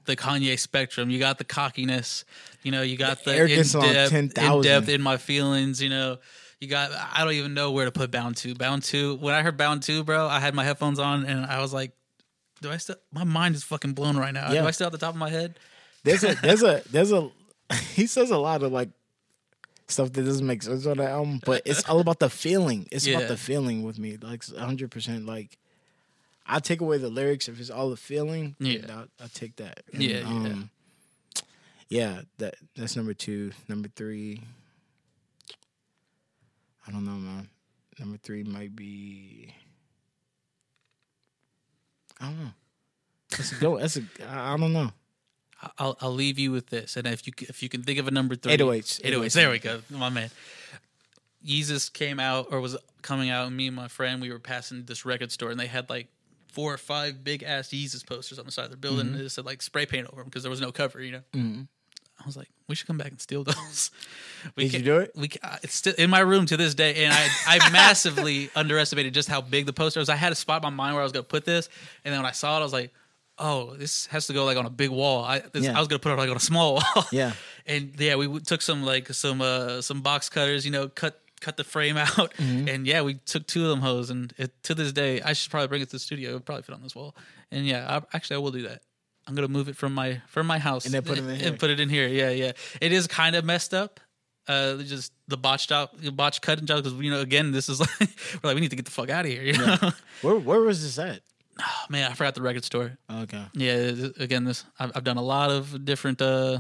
the Kanye spectrum. You got the cockiness. You know, you got the, arrogance on in-depth, in-depth in my feelings. You know, you got. I don't even know where to put Bound Two. Bound Two. When I heard Bound Two, bro, I had my headphones on and I was like, "Do I still? My mind is fucking blown right now. Yeah. Do I still at the top of my head?" there's a there's a there's a he says a lot of like stuff that doesn't make sense on the album, but it's all about the feeling. It's Yeah. about the feeling with me, like hundred percent. Like I take away the lyrics if it's all the feeling. Yeah. I'll, I'll take that. And, Yeah, yeah. um, yeah. That that's number two. Number three. I don't know, man. Number three might be. I don't know. That's a go. That's a. I don't know. I'll I'll leave you with this, and if you if you can think of a number three, 808s. 808s. There we go, my man. Yeezus came out or was coming out, and me and my friend we were passing this record store, and they had like four or five big ass Yeezus posters on the side of their building. Mm-hmm. And it said like spray paint over them because there was no cover, you know. Mhm. I was like, we should come back and steal those. We Did you do it? We ca- uh, it's still in my room to this day, and I I massively underestimated just how big the poster was. I had a spot in my mind where I was gonna put this, and then when I saw it, I was like, oh, this has to go like on a big wall. I this, Yeah. I was gonna put it like on a small wall. Yeah. and yeah, we took some like some uh some box cutters, you know, cut cut the frame out, Mm-hmm. and yeah, we took two of them hoes, and it, to this day, I should probably bring it to the studio. It would probably fit on this wall, and yeah, I, actually, I will do that. I'm gonna move it from my from my house And then put it in here. and put it in here. Yeah, yeah. It is kind of messed up. Uh, just the botched out, botched cutting job because you know, again, this is like we're like we need to get the fuck out of here. You know, Where where was this at? oh, man, I forgot the record store. Okay. Yeah, again, this I've, I've done a lot of different uh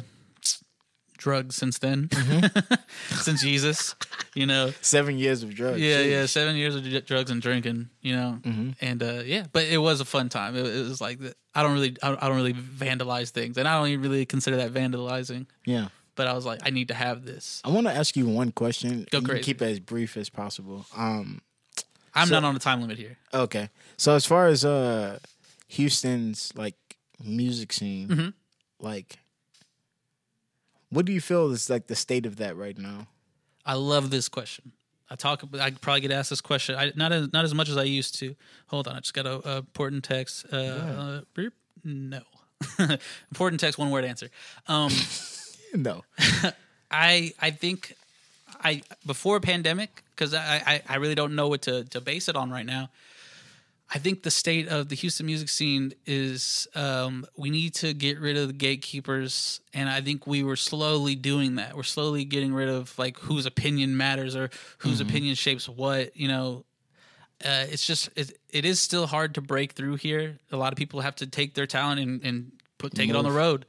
drugs since then, since Yeezus. You know, Seven years of drugs. yeah, Jeez. yeah, seven years of d- drugs and drinking. You know, and uh, yeah, but it was a fun time. It, it was like I don't really, I don't, really vandalize things, and I don't even really consider that vandalizing. Yeah. But I was like, I need to have this. I want to ask you one question. Go crazy. Keep it as brief as possible. Um. I'm So- not on a time limit here. Okay. So as far as uh, Houston's like music scene, Mhm. like, what do you feel is like the state of that right now? I love this question. I talk. I probably get asked this question. I not as not as much as I used to. Hold on, I just got a, a important text. Uh, uh, beep. no, important text. One word answer. Um, No. I I think I before pandemic because I, I I really don't know what to to base it on right now. I think the state of the Houston music scene is um, we need to get rid of the gatekeepers, and I think we were slowly doing that. We're slowly getting rid of like whose opinion matters or whose opinion shapes what. You know, uh, it's just it, it is still hard to break through here. A lot of people have to take their talent and, and put take it on the road.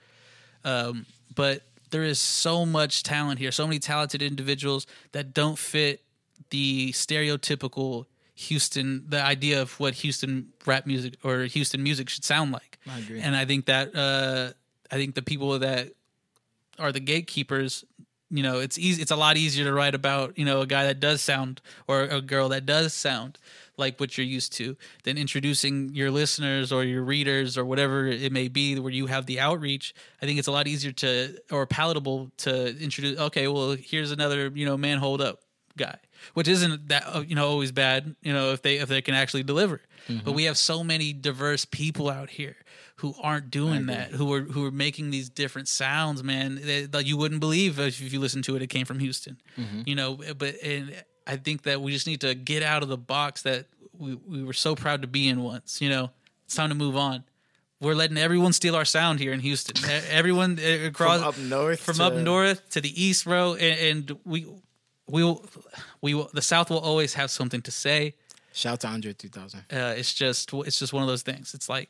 Um, but there is so much talent here, so many talented individuals that don't fit the stereotypical Houston, the idea of what Houston rap music or Houston music should sound like. I agree. And I think that uh, I think the people that are the gatekeepers, you know, it's easy. It's a lot easier to write about, you know, a guy that does sound or a girl that does sound like what you're used to than introducing your listeners or your readers or whatever it may be where you have the outreach. I think it's a lot easier to or palatable to introduce. Okay, well, here's another, you know, man, hold up guy, which isn't that uh, you know always bad. You know, if they if they can actually deliver. But we have so many diverse people out here who aren't doing that, who are who are making these different sounds, man, that, you wouldn't believe if you listen to it. It came from Houston, you know. But and I think that we just need to get out of the box that we we were so proud to be in once. You know, it's time to move on. We're letting everyone steal our sound here in Houston. Everyone uh, across up north from to- up north to the east, bro, and, and we we will we will the South will always have something to say. Shout to Andre 2000. Uh, it's just it's just one of those things. It's like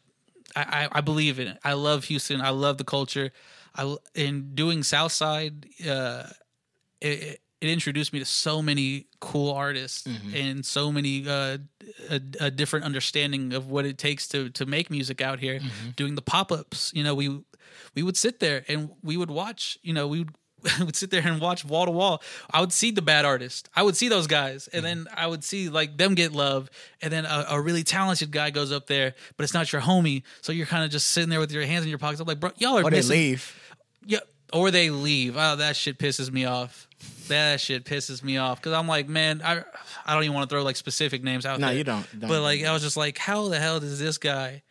I, I, I believe in it. I love Houston. I love the culture. I in doing Southside, uh, it, it introduced me to so many cool artists and so many uh, a, a different understanding of what it takes to to make music out here. Doing the pop ups, you know, we we would sit there and we would watch. You know, we would. would sit there and watch wall to wall. I would see the bad artist. I would see those guys, and hmm. then I would see like them get love, and then a, a really talented guy goes up there, but it's not your homie. So you're kind of just sitting there with your hands in your pockets. I'm like, bro, y'all are Or they leave. Yeah, or they leave. Oh, that shit pisses me off. That shit pisses me off because I'm like, man, I I don't even want to throw like specific names out No, there. you don't. don't. But like, I was just like, how the hell does this guy?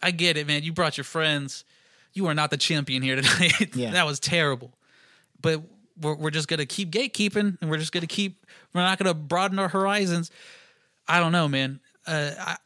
I get it, man. You brought your friends. You are not the champion here tonight. Yeah. that was terrible. But we're we're just gonna keep gatekeeping, and we're just gonna keep. We're not gonna broaden our horizons. I don't know, man. Uh, I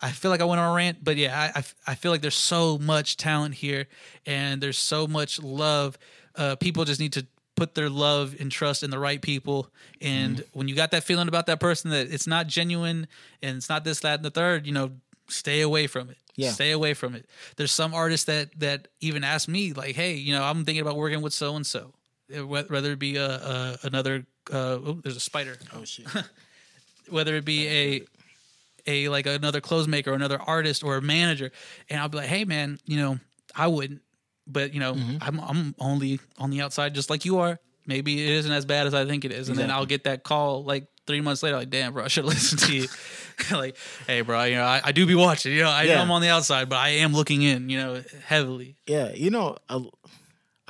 I feel like I went on a rant, but yeah, I, I I feel like there's so much talent here, and there's so much love. Uh, people just need to put their love and trust in the right people. And Mm-hmm. when you got that feeling about that person that it's not genuine and it's not this, that, and the third, you know, stay away from it. Yeah. Stay away from it. There's some artists that that even ask me like, hey, you know, I'm thinking about working with so and so, whether it be a, a another. Uh, oh, there's a spider. Oh shit. whether it be a a like another clothes maker or another artist or a manager and I'll be like hey man you know I wouldn't but you know I'm I'm only on the outside just like you are. Maybe it isn't as bad as I think it is. And then I'll get that call like three months later like damn bro I should listen to you. Like hey bro you know I, I do be watching you know I know Yeah. I'm on the outside but I am looking in you know heavily. Yeah, you know, I,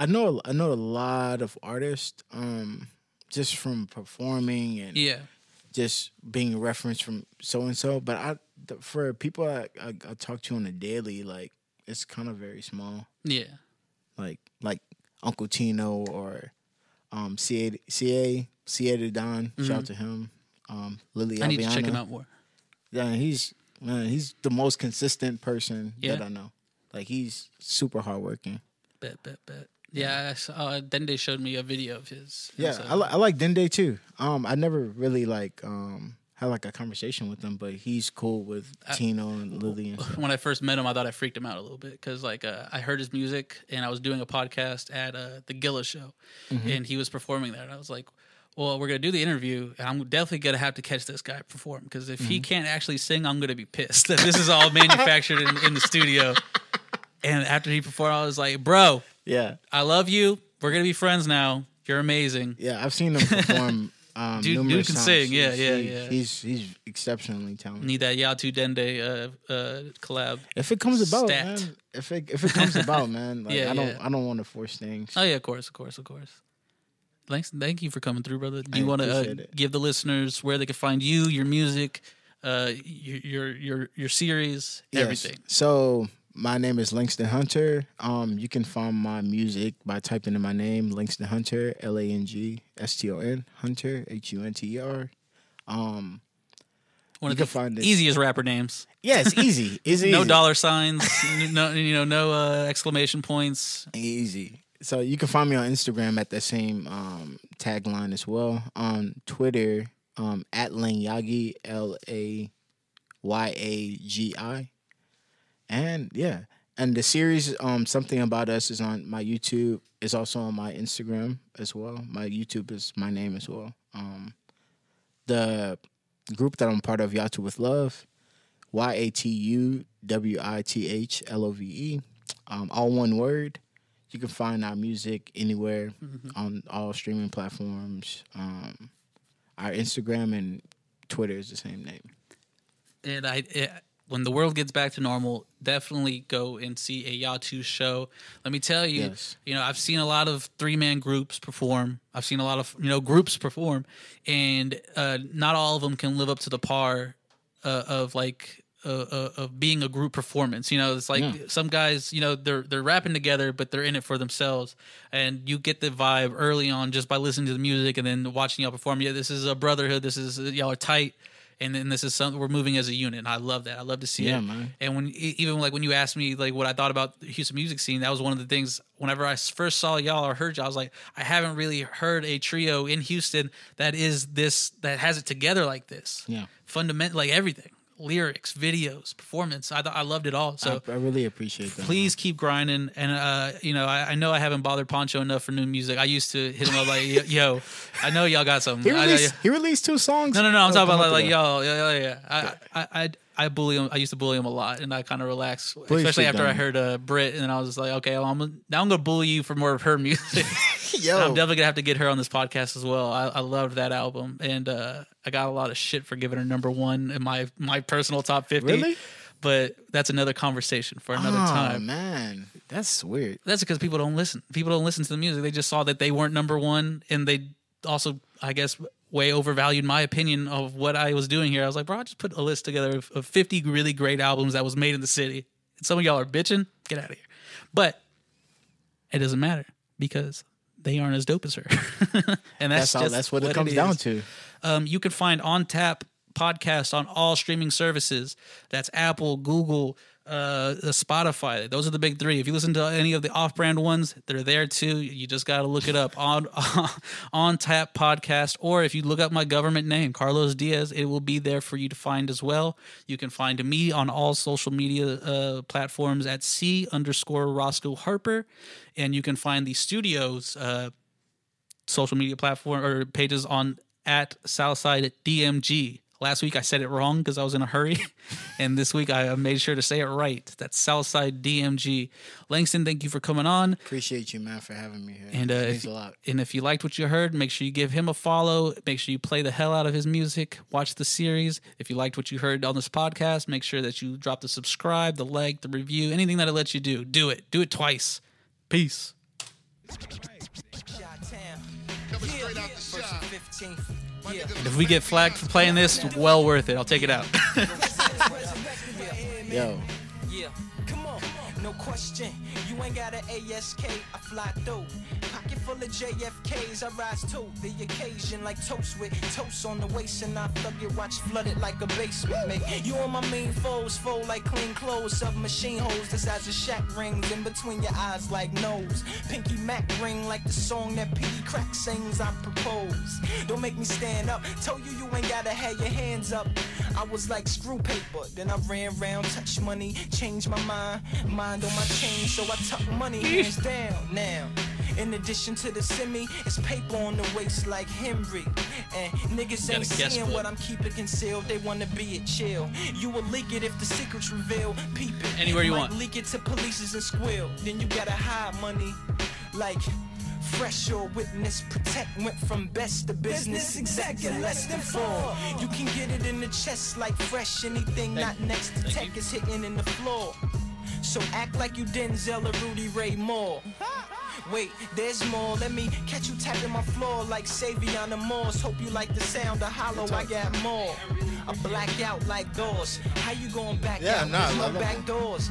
I know I know a lot of artists, um, just from performing and yeah just being referenced from so and so. But I, the, for people I, I, I talk to on a daily, like it's kind of very small. yeah Like like Uncle Tino or um CA CA CA the Don. Shout out to him. Um, Lily Mm-hmm. I need to check him out more Yeah, he's man, he's the most consistent person Yeah. that I know. Like he's super hardworking. bet bet bet yeah. I saw, uh, Dende showed me a video of his. Yeah, So- I, li- I like Dende too. Um, I never really like um had like a conversation with him, but he's cool with Tino and Lily and when I first met him, I thought I freaked him out a little bit because like uh, I heard his music and I was doing a podcast at uh, the Gilla show, and he was performing there, and I was like, "Well, we're gonna do the interview, and I'm definitely gonna have to catch this guy perform because if he can't actually sing, I'm gonna be pissed. That this is all manufactured in, in the studio." And after he performed, I was like, "Bro, Yeah, I love you. We're gonna be friends now. You're amazing." yeah, I've seen him perform. Um, Dude- dude can times. sing. Yeah, He's- yeah, he- yeah. He's he's exceptionally talented. Need that Yatu Dende uh, uh, collab. If it comes about, Stat. man. If it if it comes about, man. Like, Yeah, I don't yeah. I don't want to force things. Oh yeah, of course, of course, of course. Thanks, thank you for coming through, brother. Do you want to uh, give the listeners where they can find you, your music, uh, your your your, your series, Yes. everything? So my name is Langston Hunter. Um, you can find my music by typing in my name, Langston Hunter, L A N G S T O N Hunter, H U N T E R. Um, One You of can the easiest rapper names. Yeah, it's easy. It's No easy. dollar signs. no, you know, no uh, exclamation points. Easy. So you can find me on Instagram at that same um, tagline as well. On Twitter, um, at Layagi, L A Y A G I. And yeah. And the series, um, Something About Us, is on my YouTube. It's also on my Instagram as well. My YouTube is my name as well. Um, the group that I'm part of, Yatu with Love, Y A T U W I T H L O V E, um, all one word. You can find our music anywhere on all streaming platforms. Um, our Instagram and Twitter is the same name. And I, it, when the world gets back to normal, definitely go and see a Yatu show. Let me tell you, Yes. you know, I've seen a lot of three man groups perform. I've seen a lot of you know groups perform, and uh, not all of them can live up to the par uh, of like. Uh, uh, of being a group performance, you know, it's like Yeah. some guys, you know, they're they're rapping together, but they're in it for themselves, and you get the vibe early on just by listening to the music and then watching y'all perform. Yeah, this is a brotherhood. This is y'all are tight, and then this is something we're moving as a unit. And I love that. I love to see Yeah, it. man. And when even like when you asked me like what I thought about the Houston music scene, that was one of the things. Whenever I first saw y'all or heard y'all, I was like, I haven't really heard a trio in Houston that is this that has it together like this. Yeah. fundamental like everything, lyrics, videos, performance. I th- I loved it all. So. I, I really appreciate that. Please keep grinding, and uh, you know I, I know I haven't bothered Poncho enough for new music. I used to hit him up like, "Yo, I know y'all got something." He I released, he released two songs. no, no, no. I'm a talking about like, like yo, yeah, yeah, yeah. I, I, I, bully him. I used to bully him a lot, and I kind of relaxed, Please especially after I heard uh, Brit, and then I was just like, okay, well, I'm now I'm gonna bully you for more of her music. Yo. I'm definitely gonna have to get her on this podcast as well. I, I loved that album, and uh, I got a lot of shit for giving her number one in my my personal top fifty. Really? But that's another conversation for another oh, time. man, that's weird. That's because people don't listen. People don't listen to the music. They just saw that they weren't number one, and they also, I guess, way overvalued my opinion of what I was doing here. I was like, bro, I just put a list together of, of 50 really great albums that was made in the city. And some of y'all are bitching. Get out of here. But it doesn't matter because they aren't as dope as her. and that's That's all. just That's what, it comes down to. Um, you can find On Tap podcast on all streaming services. That's Apple, Google, uh, Spotify. Those are the big three. If you listen to any of the off-brand ones, they're there too. You just got to look it up on on Tap podcast, or if you look up my government name, Carlos Diaz, it will be there for you to find as well. You can find me on all social media uh, platforms at C underscore Roscoe Harper, and you can find the studios. Uh, social media platform or pages on at Southside DMG. Last week I said it wrong because I was in a hurry, and this week I made sure to say it right. That's Southside DMG. Langston, thank you for coming on. Appreciate you, man, for having me here. And uh, it if, a lot. and if you liked what you heard, make sure you give him a follow. Make sure you play the hell out of his music. Watch the series. If you liked what you heard on this podcast, make sure that you drop the subscribe, the like, the review, anything that it lets you do. Do it. Do it twice. Peace. And if we get flagged for playing this, well worth it. I'll take it out. Yo, Yeah, come on, no question. Ain't got an ASK, I fly through. Pocket full of JFKs, I rise to the occasion like toast with toast on the waist, and I thug your watch flooded like a basement. Make you and my main foes fold like clean clothes, sub machine holes the size of Shaq rings in between your eyes like nose. Pinky Mac ring like the song that P.D. Crack sings. I propose. Don't make me stand up. Told you you ain't gotta have your hands up. I was like screw paper, then I ran round, touch money, changed my mind, mind on my chain, so I tuck money hands down now. In addition to the semi, it's paper on the waist like Henry. And niggas ain't a seeing book. what I'm keeping concealed. They wanna be it chill. You will leak it if the secrets reveal. Peep it. Anywhere you Might want. Leak it to police and squeal. Then you gotta hide money like. Fresh or witness, protect went from best to business, exact in less than four. You can get it in the chest like fresh. Anything not next to tech is hitting in the floor. So act like you Denzel or Rudy Ray Moore. Wait, there's more. Let me catch you tapping my floor like Savion Morse. Hope you like the sound of hollow. I got more. I black out like doors. How you going back Yeah, out? nah, no back doors.